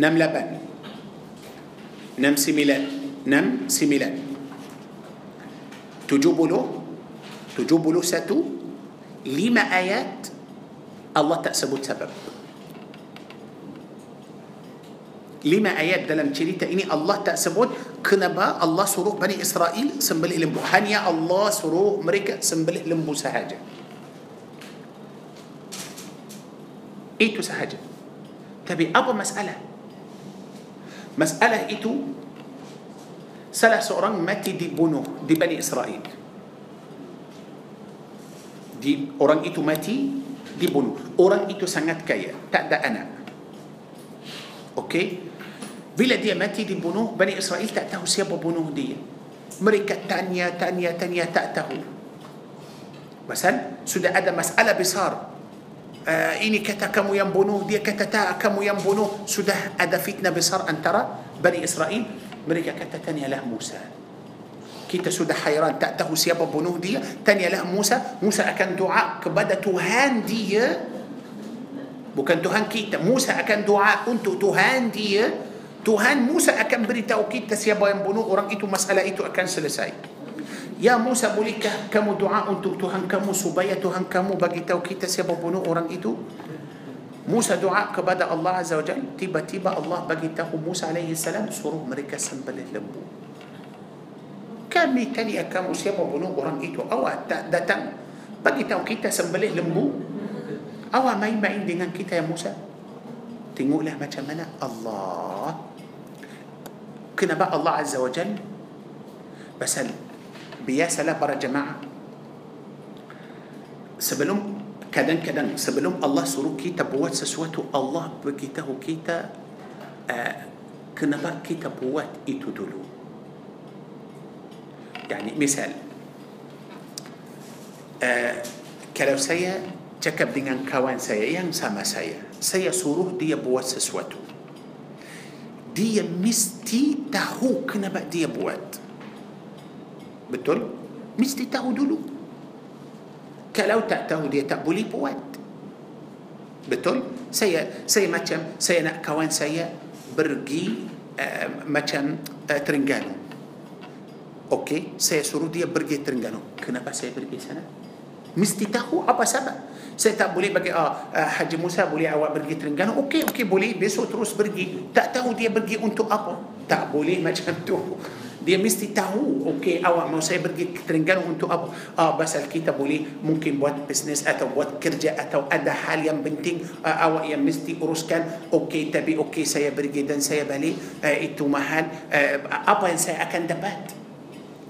6 8 6 9 6 9 70 71 lima ayat Allah tak sebut sebab lima ayat dalam cerita ini Allah tak sebut kenapa Allah suruh Bani Israel sembelih lembu. Hanya Allah suruh mereka sembelih lembu sahaja. Itu sahaja. Tapi apa masalah? Masalah itu salah seorang mati dibunuh di Bani Israel. Di, orang itu mati dibunuh. Orang itu sangat kaya, tak ada anak. Okey? فيلا دي ماتي دي بنوه بني إسرائيل تأتاه سيابو بنوه دي. مريكا تانيا تانيا تانيا تأتاه. مثلا سودا أدا مسألة بصار آه إني كتا كمو ينبنوه دي كتا تا كمو ينبنوه سودا أدا فتنة بصار أن ترى بني إسرائيل مريكا كتا تانية له موسى. كيتا سودا حيران تأتاه سيابو بنوه دي تانيا له موسى. موسى أكان دعاء كبدا تهان دي. بكان تهان كيتا. موسى أكان دعاء كنت تهان دي. Tuhan Musa akan beritahu kita siapa yang bunuh orang itu masalah itu akan selesai. Ya Musa bolehkah kamu doa untuk Tuhan kamu supaya Tuhan kamu bagi tahu kita siapa bunuh orang itu? Musa doa kepada Allah Azza wa Jal tiba-tiba Allah bagi tahu Musa alaihi salam suruh mereka sembelih lembu. Kami tadi akan siapa bunuh orang itu. Awak tak datang bagi tahu kita sembelih lembu? Awak main-main dengan kita ya Musa? Tengoklah macam mana Allah kena bak Allah Azza wa Jal. Pasal Biasalah para jemaah. Sebelum Kadang-kadang sebelum Allah suruh kita buat sesuatu Allah beritahu kita uh, Kenapa kita buat itu dulu. Yani misal uh, Kalau saya cakap dengan kawan saya yang sama saya Saya suruh dia buat sesuatu dia mesti tahu kenapa dia buat. Betul? Mesti tahu dulu. Kalau tak tahu dia tak boleh buat. Betul? Saya saya macam saya nak kawan saya pergi uh, macam uh, Terengganu. Okey? Saya suruh dia pergi Terengganu. Kenapa saya pergi sana mesti tahu apa sebab saya tak boleh bagi ah, uh, Haji Musa boleh awak pergi Terengganu? Okey okey boleh. Besok terus pergi. Tak tahu dia pergi untuk apa? Tak boleh macam tu. Dia mesti tahu okey awak mau saya pergi ke Terengganu untuk apa? Ah, pasal kita boleh mungkin buat bisnes atau buat kerja atau ada hal yang penting uh, awak yang mesti uruskan. Okey tapi okey saya pergi dan saya balik. Uh, itu mahal. Uh, apa yang saya akan dapat?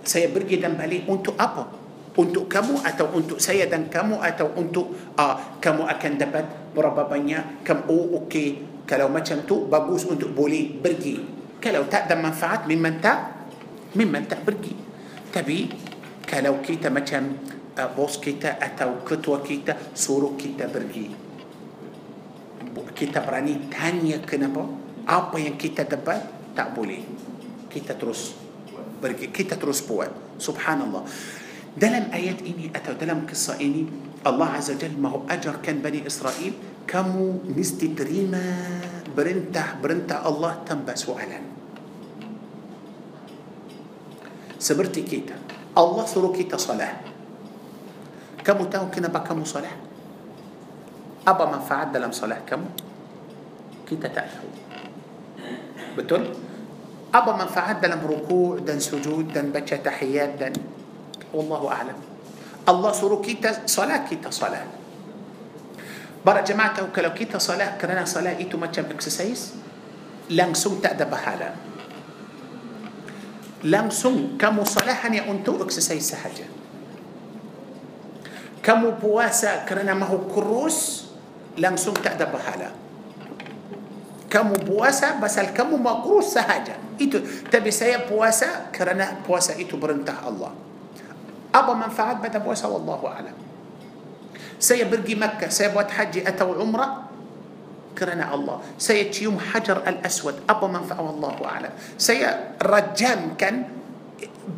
Saya pergi dan balik untuk apa untuk kamu atau untuk saya dan kamu atau untuk uh, kamu akan dapat berapa banyak kamu oh okey kalau macam tu bagus untuk boleh pergi. Kalau tak ada manfaat memang tak memang tak pergi. Tapi kalau kita macam uh, bos kita atau ketua kita suruh kita pergi kita berani tanya kenapa apa yang kita dapat tak boleh. Kita terus pergi kita terus buat. Subhanallah ده لم آيات إني أتى ده لم قصة إني. الله عز وجل ما هو أجر كان بني إسرائيل. Kamu mesti terima perintah perintah Allah tanpa soalan seperti kita. Allah suruh kita solat. Kamu tahu kenapa kamu solat. Apa manfaat dalam solat kamu kita tak tahu betul? Apa manfaat dalam rukuk dan sujud dan baca tahiyat dan والله أعلم. Allah suruh kita solat kita solat. Para jemaah kalau kita solat kerana solat itu macam exercise langsung tak ada pahala langsung kamu solat hanya untuk exercise sahaja kamu puasa kerana mahu kurus langsung tak ada pahala kamu puasa pasal kamu mahu kurus sahaja itu tapi saya puasa kerana puasa itu perintah Allah. Apa manfaat pada puasa والله أعلم. Saya pergi Mekah saya buat haji atau umrah kerana Allah. Saya cium حجر الأسود apa manfaat والله أعلم. Saya rejamkan batu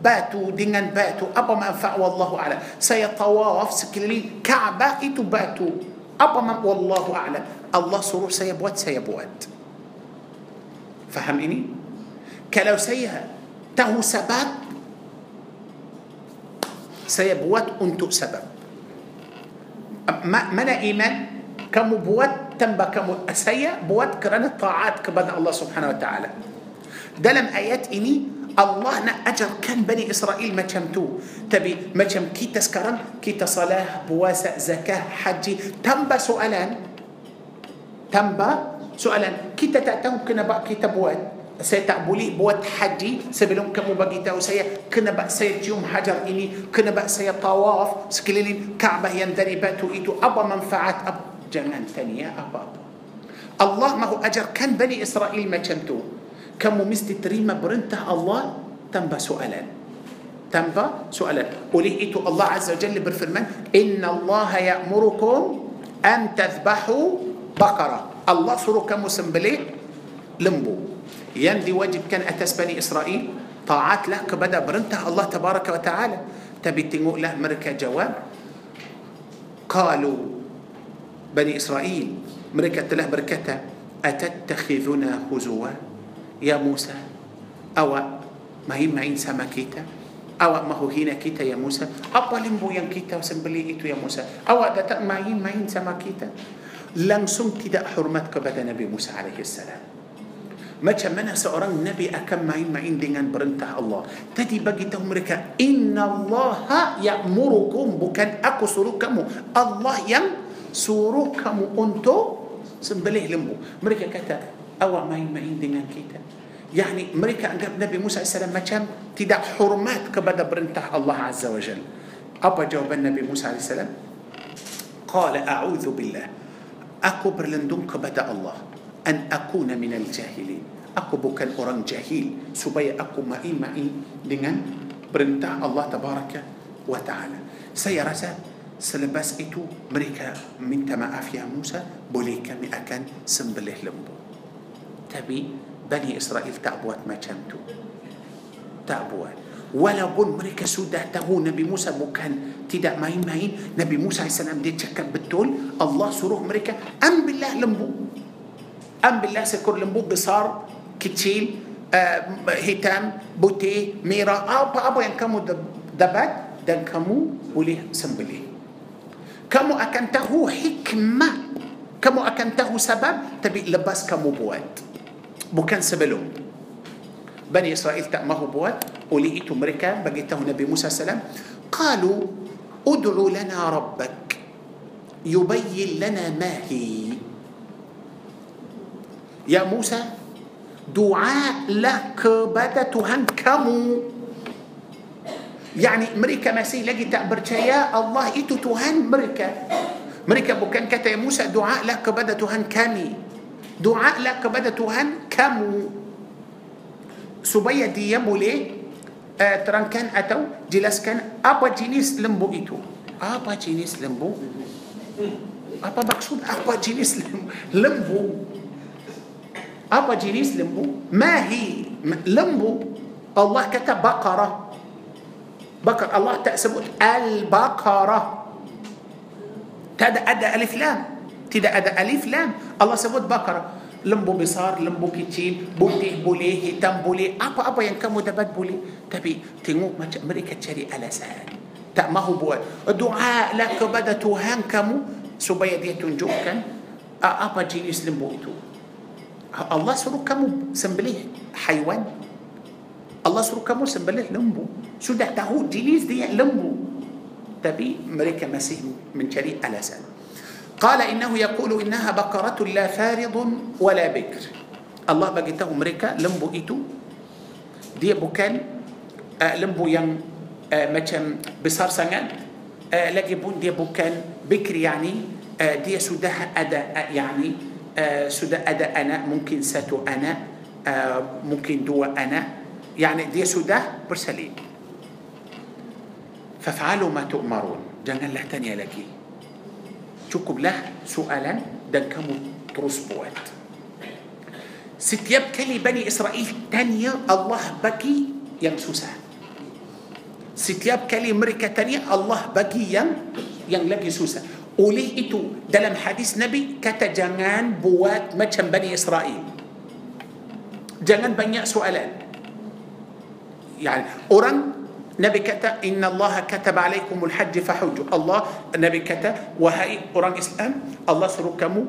di Mina batu apa manfaat والله أعلم. Saya tawaf sekeliling Kaabah itu batu apa man والله أعلم. Allah suruh saya buat saya buat faham ni كلو سيها تهو سبات سيبوت أنتو سبب ما منا إيمان؟ كمبوت تم بكم أسيا بوت كرنا الطاعات كبد الله سبحانه وتعالى. دلم آيات إني الله نا أجر كان بني إسرائيل ما تشمتو تبي ما تشم كي تسكرن؟ كي تصلاة بواسة زكاة حجي. تم سؤالان. تم سؤالان. كي تتأتهم كنا بقى كي تبوت. Saya tak boleh buat haji sebelum kamu bagi tahu saya kenapa saya cium hajar ini kenapa saya tawaf sekeliling Kaabah yang dari batu itu apa manfaat apa jangan tanya apa-apa Allah mahu ajarkan Bani Israel macam tu kamu mesti terima perintah Allah tanpa soalan tanpa soalan oleh itu Allah Azza wa Jalla berfirman inna Allah ya'murukum an tadhbahu baqara Allah suruh kamu sembelih lembu يان دي واجب كان أتس بني إسرائيل. طاعات له كبدا برنته الله تبارك وتعالى. تبي تنقو له مركة جواب. قالوا بني إسرائيل مركة له بركته أتتخذنا هزوا؟ يا موسى أو ما هي معين سماكيتا أو ما هو هنا كيتا يا موسى؟ أبا لمبو ينكيتا وسنبلي إيتو يا موسى. أو ما معين سماكيتا لم لنسم تدأ حرمتك بدا نبي موسى عليه السلام. Macam mana seorang Nabi akan main-main dengan perintah Allah. Tadi bagi tahu mereka, Allah ya'murukum. Bukan aku suruh kamu. Allah yang suruh kamu untuk sembelih lembu. Mereka kata, awak main-main dengan kita. Yani mereka anggap Nabi Musa AS macam tidak hormat kepada perintah Allah Azza wa Jal. Apa jawaban Nabi Musa AS? Qala a'udhu billah. Aku berlindung kepada Allah an akuna minal jahilin. Aku bukan orang jahil supaya aku main-main dengan perintah Allah tabaraka wa taala. Saya rasa selepas itu mereka minta maaf ya Musa, boleh kami akan sembelih lembu. Tapi Bani Israel tak buat macam tu. Tak buat. Walaupun mereka sudah tahu Nabi Musa bukan tidak main-main, Nabi Musa AS dia cakap betul, Allah suruh mereka ambillah lembu. أم بالله سيكون لمبو قصار كتيل آه، هيتام بوتي ميرا آه، أبا أبا آه، ينكمو دبات دنكمو وليه سنبلي. كمو أكنته حكمة كمو أكنته سبب تبي لباس كمو بوات. بوكان سبلو. بني إسرائيل تأمه بوات وليئت أمريكا بقيته نبي موسى سلام. قالوا أدعو لنا ربك يبين لنا ما هي. Ya Musa doa lah kepada Tuhan kamu Yani mereka masih lagi tak percaya Allah itu Tuhan mereka mereka bukan kata ya Musa doa lah kepada Tuhan kami doa lah kepada Tuhan kamu supaya dia boleh uh, terangkan atau jelaskan apa jenis lembu itu. Apa jenis lembu? Apa maksud apa jenis lembu? Apa jenis lembu? Mahi lembu. Allah kata baqarah. Bakar Allah tak sebut al-baqarah. Tak ada, ada alif lam. Tidak ada alif lam. Allah sebut baqarah lembu besar, lembu kecil, putih boleh, hitam boleh, apa-apa yang kamu dapat boleh. Tapi tengok macam mereka cari alasan. Tak mahu buat. Doa lah kepada Tuhan kamu supaya dia tunjukkan apa jenis lembu itu. Allah suruh kamu sembelih haiwan. Allah suruh kamu sembelih lembu. Sudah tahu jenis dia lembu. Tapi mereka masih mencari alasan. قال إنه يقول إنها بقرة لا فارض ولا بكر الله bagi tahu mereka lembu itu dia bukan uh, lembu yang uh, macam besar sangat uh, lagi pun dia bukan bikr yani uh, dia sudah ada uh, yani آه، sudah ada anak mungkin satu anak آه، mungkin dua anak. يعني dia sudah bersalin. فافعلوا ما تؤمرون. Janganlah tanya lagi. Cukuplah. Soalan. Dan kamu terus buat. Setiap kali Bani Israil tanya. Allah bagi yang susah setiap kali mereka tanya. Allah bagi يم لكي سوسا. Oleh itu dalam hadis Nabi kata jangan buat macam Bani Israel. Jangan banyak soalan. Yani orang Nabi kata inna Allah kataba alaikumul hajj fahujju. Allah Nabi kata wahai orang Islam Allah suruh kamu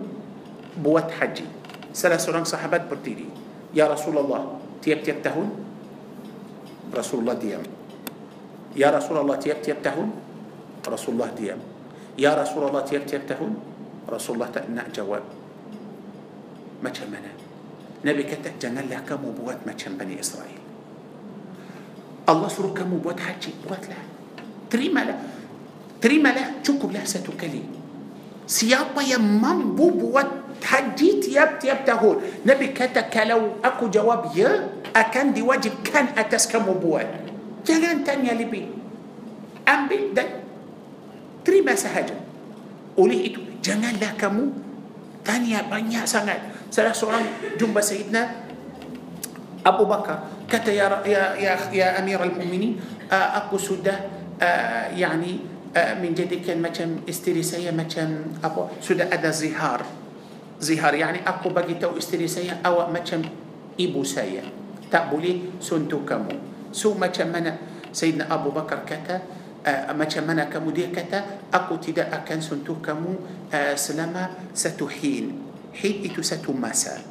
buat haji. Salah seorang sahabat berdiri. Ya Rasulullah tiap-tiap tahun Rasulullah diam. Ya Rasulullah tiap-tiap tahun Rasulullah diam. يا رسول الله tiap tiap tahun? Rasulullah tak nak jawab. Macam mana Nabi kata janganlah kamu buat macam Bani Israil. Allah suruh kamu buat haji? Buatlah. Terimalah terimalah cukuplah sekali siapa yang mahu buat haji tiap tiap tahun. نبي كتا كلو. أكو جواب يا. أكان دي واجب. كان أتس كم مبوات جنال تاني لبي أمبي دي terima sahaja. Oleh itu janganlah kamu tanya banyak sangat. Salah seorang jumpa Sayyidina Abu Bakar. Kata ya ya ya, ya Amir al-Mu'minin uh, aku sudah uh, yani uh, menjadikan macam isteri saya macam apa sudah ada zihar. Zihar yani aku bagi tahu isteri saya awak macam ibu saya. Tak boleh suntuk kamu. So macam mana? Sayyidina Abu Bakar kata uh, macam mana kamu dia kata aku tidak akan sentuh kamu uh, selama satu hin hin itu satu masa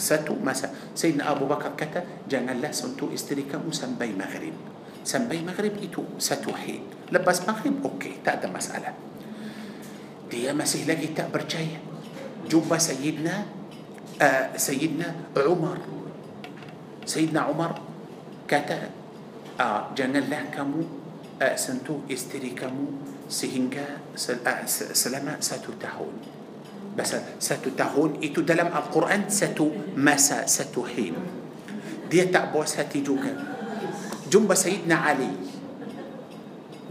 satu masa Sayyidina Abu Bakar kata janganlah sentuh isteri kamu sampai maghrib sampai maghrib itu satu hin lepas maghrib okey tak ada masalah dia masih lagi tak percaya jumpa Sayyidina uh, Sayyidina Umar Sayyidina Umar kata uh, janganlah kamu uh, أسنتو استريكمو سهنجا آه، سلاما سلما ستتهون بس ستتهون إتو دلم القرآن ستو مسا ستهين دي تأبوا جوكا. جنب سيدنا علي.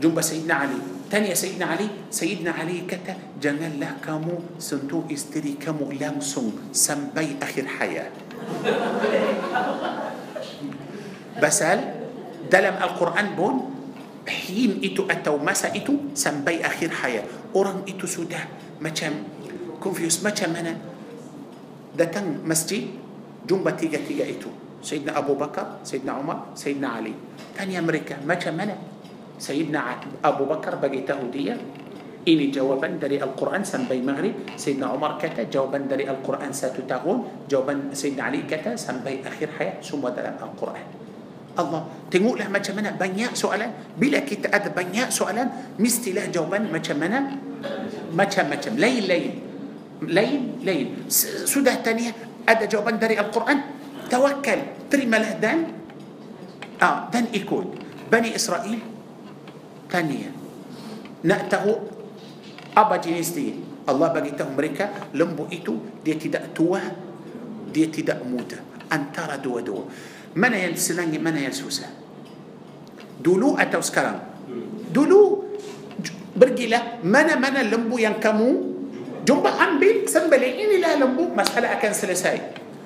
Jumpa Sayyidina Ali. Tanya Sayyidina Ali Sayyidina Ali kata janganlah kamu sentuh isteri kamu langsung sampai akhir hayat. Pasal dalam القرآن pun? حين itu satu masa itu sampai akhir hayat. Orang itu sudah. Makin confuse makan anak datang masjid jumpa tiga tiga itu. Sayyidina Abu Bakar Sayyidina Umar Sayyidina Ali. تاني أمريكا ما كان أنا سيدنا أبو بكر بقيت هودية إني جوابا دري القرآن سنبي مغرب. سيدنا عمر كتا جوابا دري القرآن ساتو تغون جوابا سيدنا علي كتا سنبي أخير حياة. ثم دلم القرآن. Allah tengoklah macam mana banyak soalan bila kita ada banyak soalan mestilah jawaban macam mana macam-macam lain-lain lain-lain sudah tanya ada jawaban dari Al-Quran tawakal terimalah dan ah, dan ikut Bani Israel tanya nak tahu apa jenis dia Allah bagi tahu mereka lembu itu dia tidak tua dia tidak muda antara dua-dua mana yang senang mana yang susah? Dulu atau sekarang? Dulu pergilah mana-mana lembu yang kamu jumpa ambil sembelih. Inilah lembu masalah akan selesai.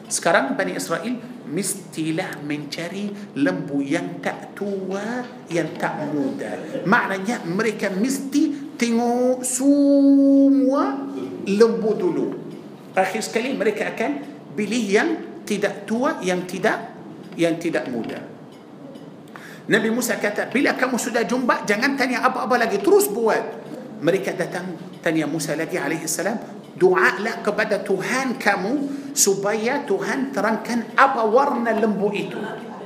Sekarang Bani Israel mestilah mencari lembu yang tak tua yang tak muda. Maknanya mereka mesti tengok semua lembu dulu. Akhir sekali mereka akan pilih yang tidak tua yang tidak yang tidak mudah. Nabi Musa kata, bila kamu sudah jumpa, jangan tanya apa-apa lagi, terus buat. Mereka datang tanya Musa lagi alaihi salam, doalah kepada Tuhan kamu supaya Tuhan terangkan apa warna lembu itu.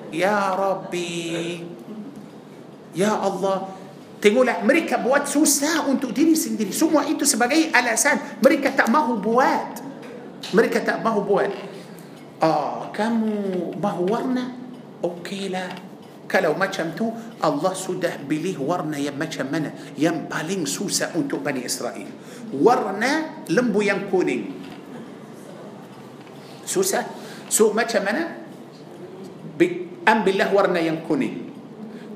Ya Rabbi, Ya Allah, tengoklah mereka buat susah untuk diri sendiri. Semua itu sebagai alasan mereka tak mahu buat. Mereka tak mahu buat. آه كم ما ورنا أوكي لا. Kalau macam tu Allah sudah pilih warna yang macam mana. Yang paling susah untuk Bani Israil. Warna lembu yang kuning. Susah? So macam mana? Ambillah warna yang kuning.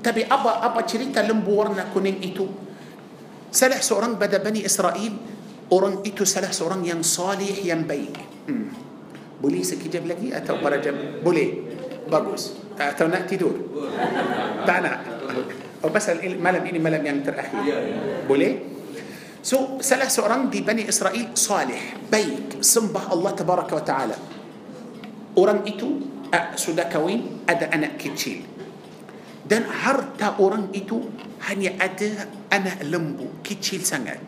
Tapi apa apa cerita lembu warna kuning itu? Salah seorang pada Bani Israil orang itu salah seorang yang soleh yang baik Boleh sekejap lagi atau pada jam? Boleh. Bagus. Atau nak tidur? Tak nak. Oh, pasal malam ini malam yang terakhir. Boleh? So, salah seorang di Bani Israel salih, baik, sembah Allah Tabaraka wa Ta'ala. Orang itu uh, sudah kahwin, ada anak kecil. Dan harta orang itu hanya ada anak lembu, kecil sangat.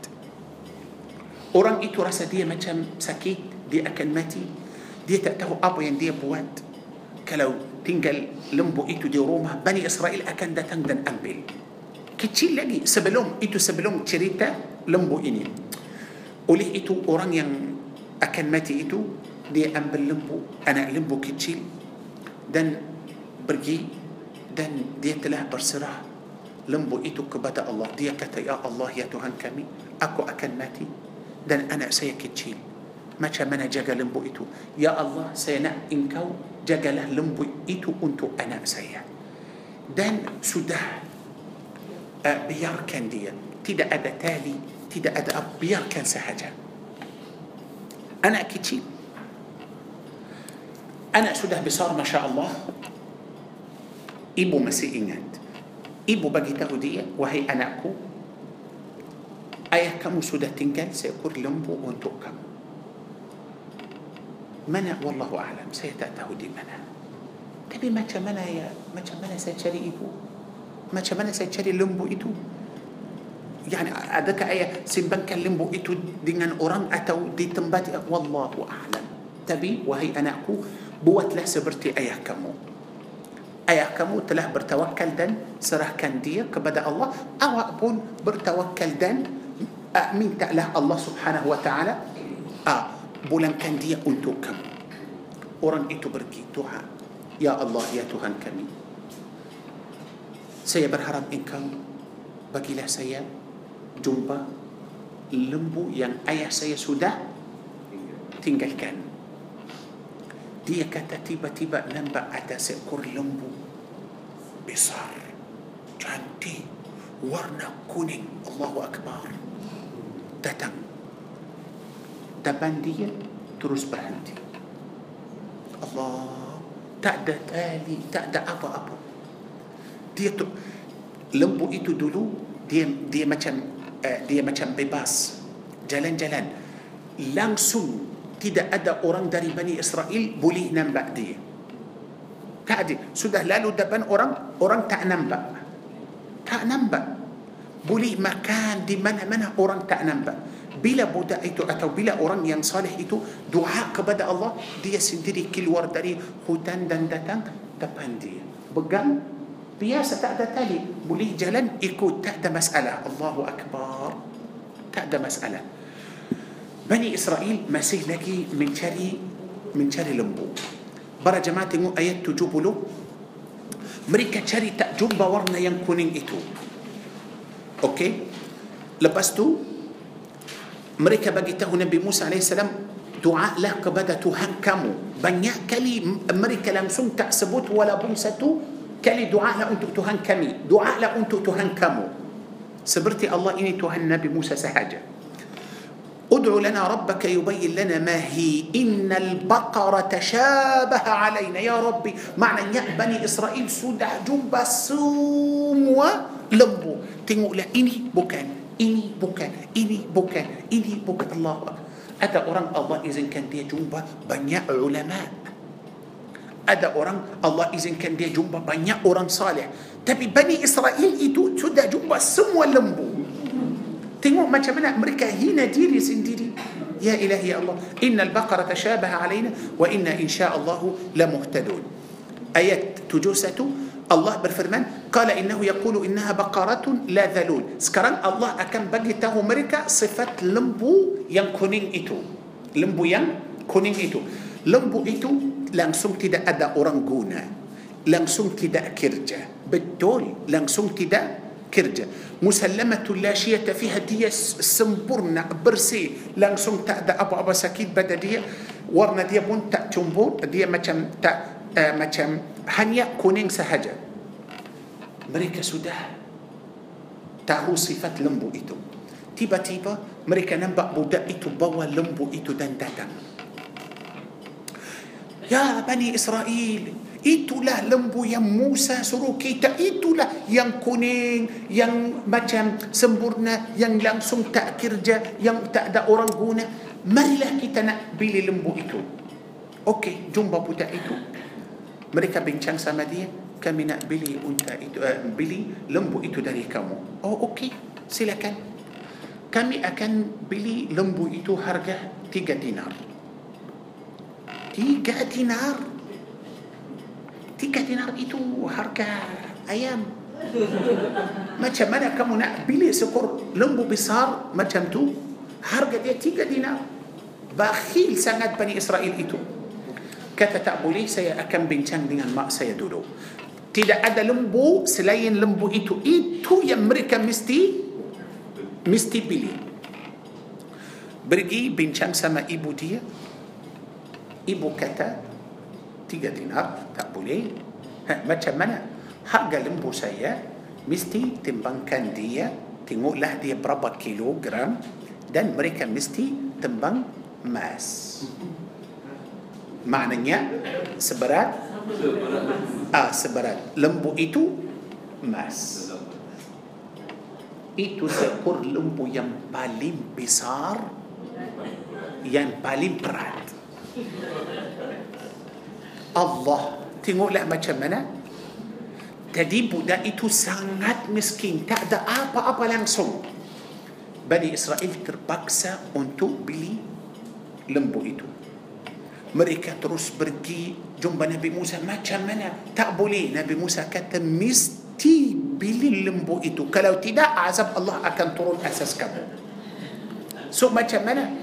Orang itu rasa dia macam sakit, dia akan mati. Dia tak tahu apa yang dia buat. Kalau tinggal lembu itu di rumah Bani Israel akan datang dan ambil. Kecil lagi sebelum itu sebelum cerita lembu ini. Oleh itu orang yang akan mati itu dia ambil lembu anak lembu kecil dan pergi dan dia telah berserah lembu itu kepada Allah. Dia kata ya Allah ya Tuhan kami aku akan mati dan anak saya kecil ما كمان جعل إتو. يا الله سينا إنكو جعل لنبو إتو أنتو أنا سيا دان سدى بيار كان دي تدا أدا تالي تدا أدا بيار كان سهجا أنا كتير أنا سدى بصار ما شاء الله. إبو مسيح إنت إبو بقي تغدية وهي أنا أكو. أيا كم سدى تنجل سيكور لنبو أنتو كم mana wallahu alam saya tak tahu di mana tapi macam mana ya macam mana saya cari ibu macam mana saya cari lembu itu yani adakah ayah simpankan lembu itu dengan orang atau di tempat wallahu a'lam tapi wahai anakku buatlah seperti ayah kamu ayah kamu telah bertawakal dan serahkan dia kepada Allah awak pun bertawakal dan uh, mintalah Allah subhanahu wa ta'ala uh, bulankan dia untuk kamu orang itu pergi doa ya Allah ya Tuhan kami saya berharap engkau bagilah saya jumpa lembu yang ayah saya sudah tinggalkan. Dia kata tiba-tiba nampak ada seekor lembu besar, cantik, warna kuning. Allahu Akbar. Datang. Depan dia terus berhenti. Allah. Tak ada tali, tak ada apa-apa. Dia tu lembu itu dulu dia dia macam uh, dia macam bebas jalan-jalan langsung tidak ada orang dari Bani Israel boleh nampak dia tak ada sudah lalu depan orang orang tak nampak tak nampak boleh makan di mana-mana orang tak nampak bila budak itu atau bila orang yang saleh itu doa kepada Allah dia sendiri keluar dari hutan dan datang depan dia. Pegang biasa tak ada tali. Boleh jalan ikut. Tak ada masalah. Allahu Akbar. Tak ada masalah. Bani Israel masih lagi mencari mencari lembu. Para jemaah tengok ayat 70 mereka cari tak jumpa warna yang kuning itu. Okey? Lepas tu mereka bagi tahu Nabi Musa AS doa lah kepada Tuhan kamu banyak kali mereka langsung tak sebut walaupun satu kali doa lah untuk Tuhan kami doa lah untuk Tuhan kamu seperti Allah ini Tuhan Nabi Musa sahaja ادع لنا ربك يبين لنا ما هي إن البقرة تشابه علينا يا ربي معنى يا بني إسرائيل سودا جنب سموا لمبو تنقول لا إني بكان إني بكان إني بكان الله أتى أوران الله إذن كان دي جنب بنيا علماء ada orang Allah izinkan dia jumpa banyak orang saleh tapi Bani Israel itu sudah jumpa semua lembu tengok macam mana mereka hina diri sendiri ilahi ya Allah innal baqara tashabaha alaina wa inna insyaallah lamuhtadun ayat 71 Allah berfirman qala innahu yaqulu innaha baqaratun la dhalul sekarang Allah akan bagi tahu mereka sifat lembu yang kuning itu lembu yang kuning itu lembu itu langsung tidak ada orang guna langsung tidak kerja betul langsung tidak kerja musallamatul la syiyata fiha dia sempurna bersih langsung tak ada apa-apa sakit pada dia warna dia pun tak cumbur dia macam tak uh, macam hanya kuning sahaja. Mereka sudah tahu sifat lembu itu. Tiba-tiba mereka nampak budak itu bawa lembu itu dan datang. Ya Bani Israel Itulah lembu yang Musa suruh kita. Itulah yang kuning Yang macam sempurna Yang langsung tak kerja Yang tak ada orang guna. Marilah kita nak beli lembu itu. Okey, jumpa budak itu Mereka bincang sama dia Kami nak beli unta itu uh, Beli lembu itu dari kamu. Oh okey, silakan. Kami akan beli lembu itu harga tiga dinar. Tiga dinar? Tiga dinar itu harga ayam. Macam mana kamu nak beli seekor lembu besar macam tu? Harga dia tiga dinar. Bakhil sangat Bani Israel itu kata tak boleh saya akan bincang dengan mak saya dulu. Tidak ada lembu selain lembu itu. Itu yang mereka mesti mesti pilih. Pergi bincang sama ibu dia. Ibu kata tiga dinar tak boleh. Ha, macam mana? Harga lembu saya mesti timbangkan dia. Tengoklah dia berapa kilogram. Dan mereka mesti timbang emas maknanya seberat? Ah seberat. Lembu itu emas. Itu seekor lembu yang paling besar yang paling berat. Allah tengoklah macam mana. Jadi budak itu sangat miskin tak ada apa-apa langsung. Bani Israel terpaksa untuk beli lembu itu. Mereka terus pergi jumpa Nabi Musa macam mana? Tak boleh. Nabi Musa kata mesti beli lembu itu. Kalau tidak azab Allah akan turun asas kamu. So macam mana?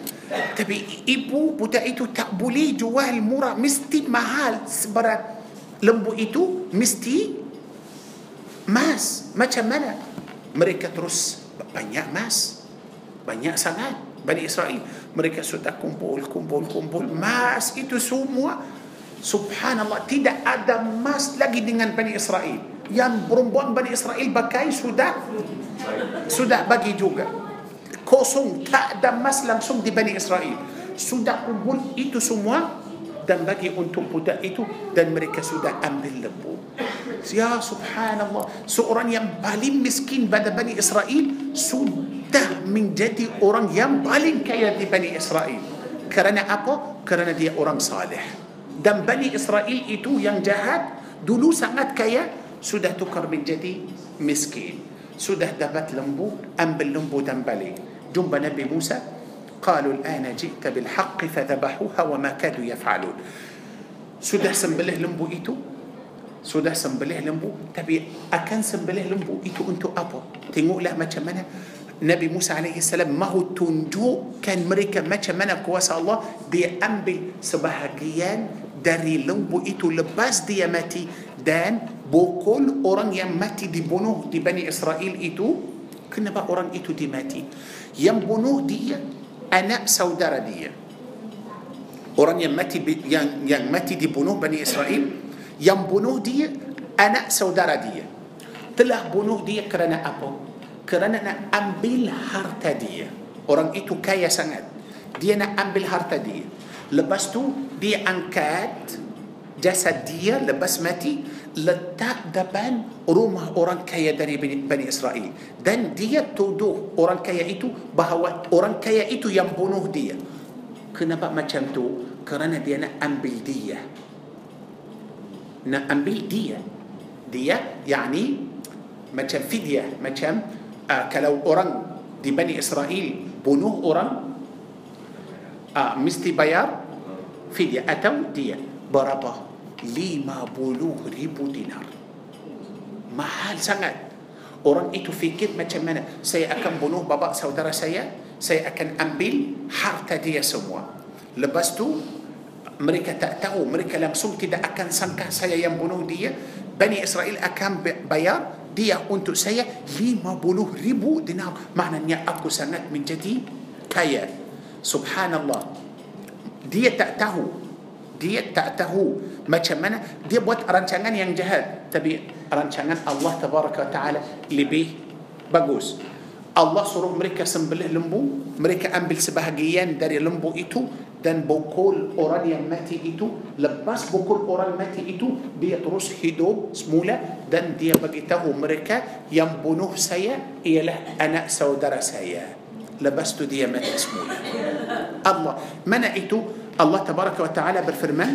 Tapi ibu budak itu tak boleh jual murah. Mesti mahal seberat lembu itu. Mesti mas. Macam mana? Mereka terus banyak mas. Banyak sangat Bani Israel Mereka sudah kumpul, kumpul, kumpul. Mas itu semua Subhanallah Tidak ada mas lagi dengan Bani Israel. Yang perempuan Bani Israel pakai sudah Sudah bagi juga. Kosong Tak ada mas langsung di Bani Israel. Sudah kumpul itu semua dan bagi untuk budak itu dan mereka sudah ambil lembu. Ya subhanallah, seorang yang paling miskin pada Bani Israel sudah menjadi orang yang paling kaya di Bani Israel. Kerana apa? Kerana dia orang saleh. Dan Bani Israel itu yang jahat dulu sangat kaya sudah tukar menjadi miskin. Sudah dapat lembu, ambil lembu dan balik. Jumpa Nabi Musa, قالوا الآن جئت بالحق فذبحوها وما كادوا يفعلون sudah sembelih lembu itu sudah sembelih lembu tapi akan sembelih lembu itu untuk apa tengoklah macam mana نبي موسى عليه السلام ما هو تنجو كان مريكا ما كان كواسا الله بيأمبل سبهجيان داري لنبو إتو لباس دي ماتي دان بوكل أوران يماتي دي بنوه دي بني إسرائيل إيتو كنا بقى أوران إتو دي ماتي. يم دي أنا سودارة دي أوران يماتي بي يماتي دي بنوه بني إسرائيل. يم دي أنا سودارة دي طلع بنوه دي كرنا أبو. Kerana nak ambil harta dia orang itu kaya sangat dia nak ambil harta dia. Lepas tu dia angkat jasad dia lepas mati letak depan rumah orang kaya dari Bani Israel. Dan dia tuduh orang kaya itu bahawa orang kaya itu yang bunuh dia. Kenapa macam tu? Kerana dia nak ambil dia. Nak ambil dia. Dia yakni macam fidyah macam uh, kalau orang di Bani Israel bunuh orang uh, mesti bayar fidyah atau dia berapa? lima puluh ribu dinar. Mahal sangat. Orang itu fikir macam mana? Saya akan bunuh bapa saudara saya saya akan ambil harta dia semua. Lepas tu mereka tak tahu mereka langsung tidak akan sangka saya yang bunuh dia. Bani Israel akan bayar dia untuk saya lima puluh ribu dinar maknanya aku sangat menjadi kaya. Subhanallah. Dia tak tahu. Dia tak tahu macam mana. Dia buat rancangan yang jahat. Tapi rancangan Allah tabaraka taala lebih bagus الله suruh mereka sembelih lembu mereka ambil sebahagian dari lembu itu dan pukul orang yang mati itu lepas pukul orang mati itu dia terus hidup semula dan dia cerita mereka yang bunuh saya ialah anak saudara saya lepas itu dia mati semula. الله man itu الله تبارك وتعالى berfirman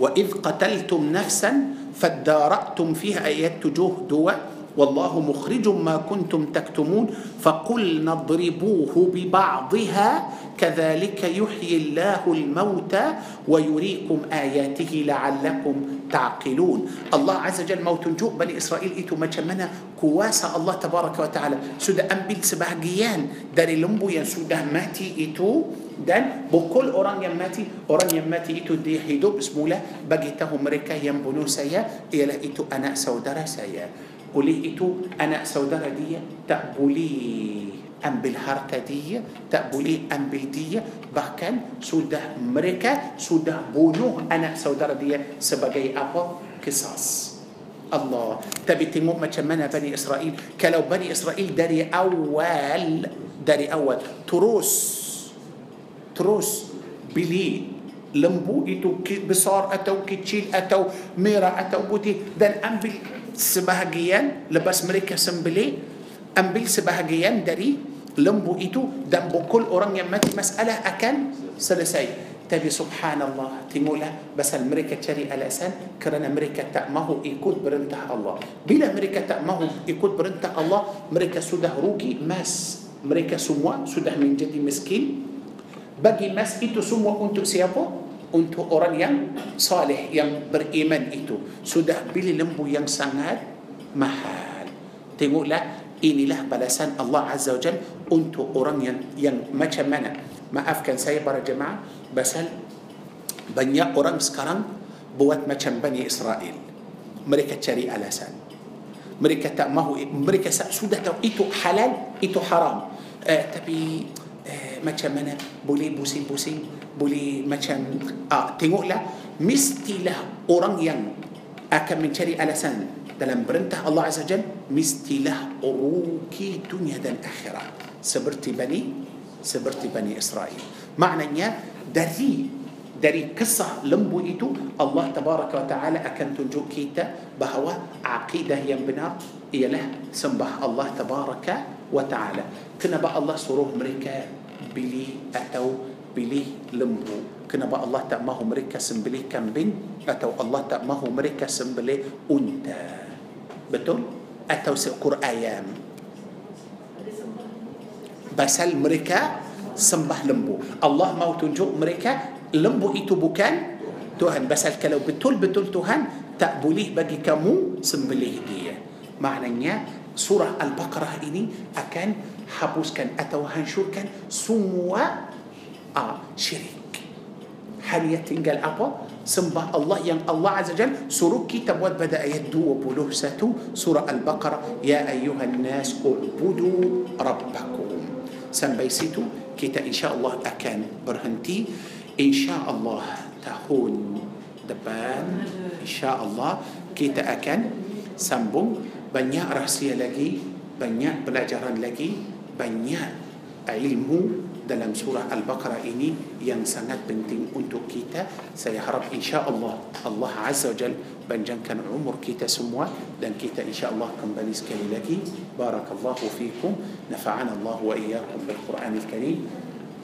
وإذ قتلتم نفسا فادارأتم فيها ayat tujuh dua. والله مخرج ما كنتم تكتمون فقلنا اضربوه ببعضها كذلك يحيي الله الموتى ويريكم آياته لعلكم تعقلون. الله عز وجل mahu tunjuk بني إسرائيل itu macam mana kuasa الله تبارك وتعالى. sudah ambil sebahagian dari lembu yang sudah mati itu dan bukul orang yang mati orang yang mati itu dia hidup semula bagi tahu mereka yang bunuh saya ialah بوليه إتو أنا سودرة دي تقبليه أم بالهرطة دي تقبليه أم بالدية بحكاً سوده مريكا سوده بونوه أنا سودرة دي سبقي أبو قصاص الله. تبي تيمو ما تشمنا بني إسرائيل؟ كلو بني إسرائيل داري أول داري أول. تروس تروس بلي لمبو إتو بصار أتو كتشيل أتو ميرا أتو بوتي. دان أم بالدية sebahagian lepas mereka sembelih ambil sebahagian dari lembu itu dan bukul orang yang mati masalah akan selesai. Tapi subhanallah tengoklah pasal mereka cari alasan kerana mereka tak mahu ikut perintah Allah. Bila mereka tak mahu ikut perintah Allah mereka sudah rugi mas mereka semua sudah menjadi miskin. Bagi mas itu semua untuk siapa untuk orang yang saleh yang beriman itu. Sudah beli lembu yang sangat mahal. Tengoklah inilah balasan Allah Azza wa Jal untuk orang yang yang macam mana. Maafkan saya para jemaah pasal banyak orang sekarang buat macam Bani Israel. Mereka cari alasan. Mereka tak mahu mereka sudah tahu itu halal itu haram. Uh, tapi uh, macam mana boleh pusing-pusing boleh macam ah, tengoklah mestilah orang yang akan mencari alasan dalam perintah Allah Azza Jal mestilah uruki dunia dan akhirat. Seperti Bani seperti Bani Israel. Maknanya dari dari kisah lembu itu Allah tabaraka wa taala akan tunjuk kita bahawa akidah yang benar ialah sembah Allah tabaraka wa taala. Kenapa Allah suruh mereka beli atau beli lembu. Kenapa Allah tak mahu mereka sembelih kambing? Atau Allah tak mahu mereka sembelih unta? Betul? Atau seekor ayam? Pasal mereka sembah lembu. Allah mahu tunjuk mereka lembu itu bukan Tuhan. Pasal kalau betul-betul Tuhan tak boleh bagi kamu sembelih dia. Maknanya surah Al-Baqarah ini akan hapuskan atau hancurkan semua ah, syirik. Hanya tinggal apa? Sembah Allah yang Allah Azza Jal suruh kita buat pada ayat 21 surah Al-Baqarah. Ya ayyuhan nas ubudu rabbakum. Sampai situ kita insya-Allah akan berhenti. insya-Allah tahun depan insya-Allah kita akan sambung. Banyak rahsia lagi banyak pelajaran lagi banyak ilmu dalam surah Al-Baqarah ini yang sangat penting untuk kita. Saya harap insya-Allah Allah Azza wa Jal panjangkan umur kita semua dan kita insya-Allah kembali sekali lagi. Barakallahu fiikum. Nafa'ana Allah wa iyyakum bil Qur'anil Karim.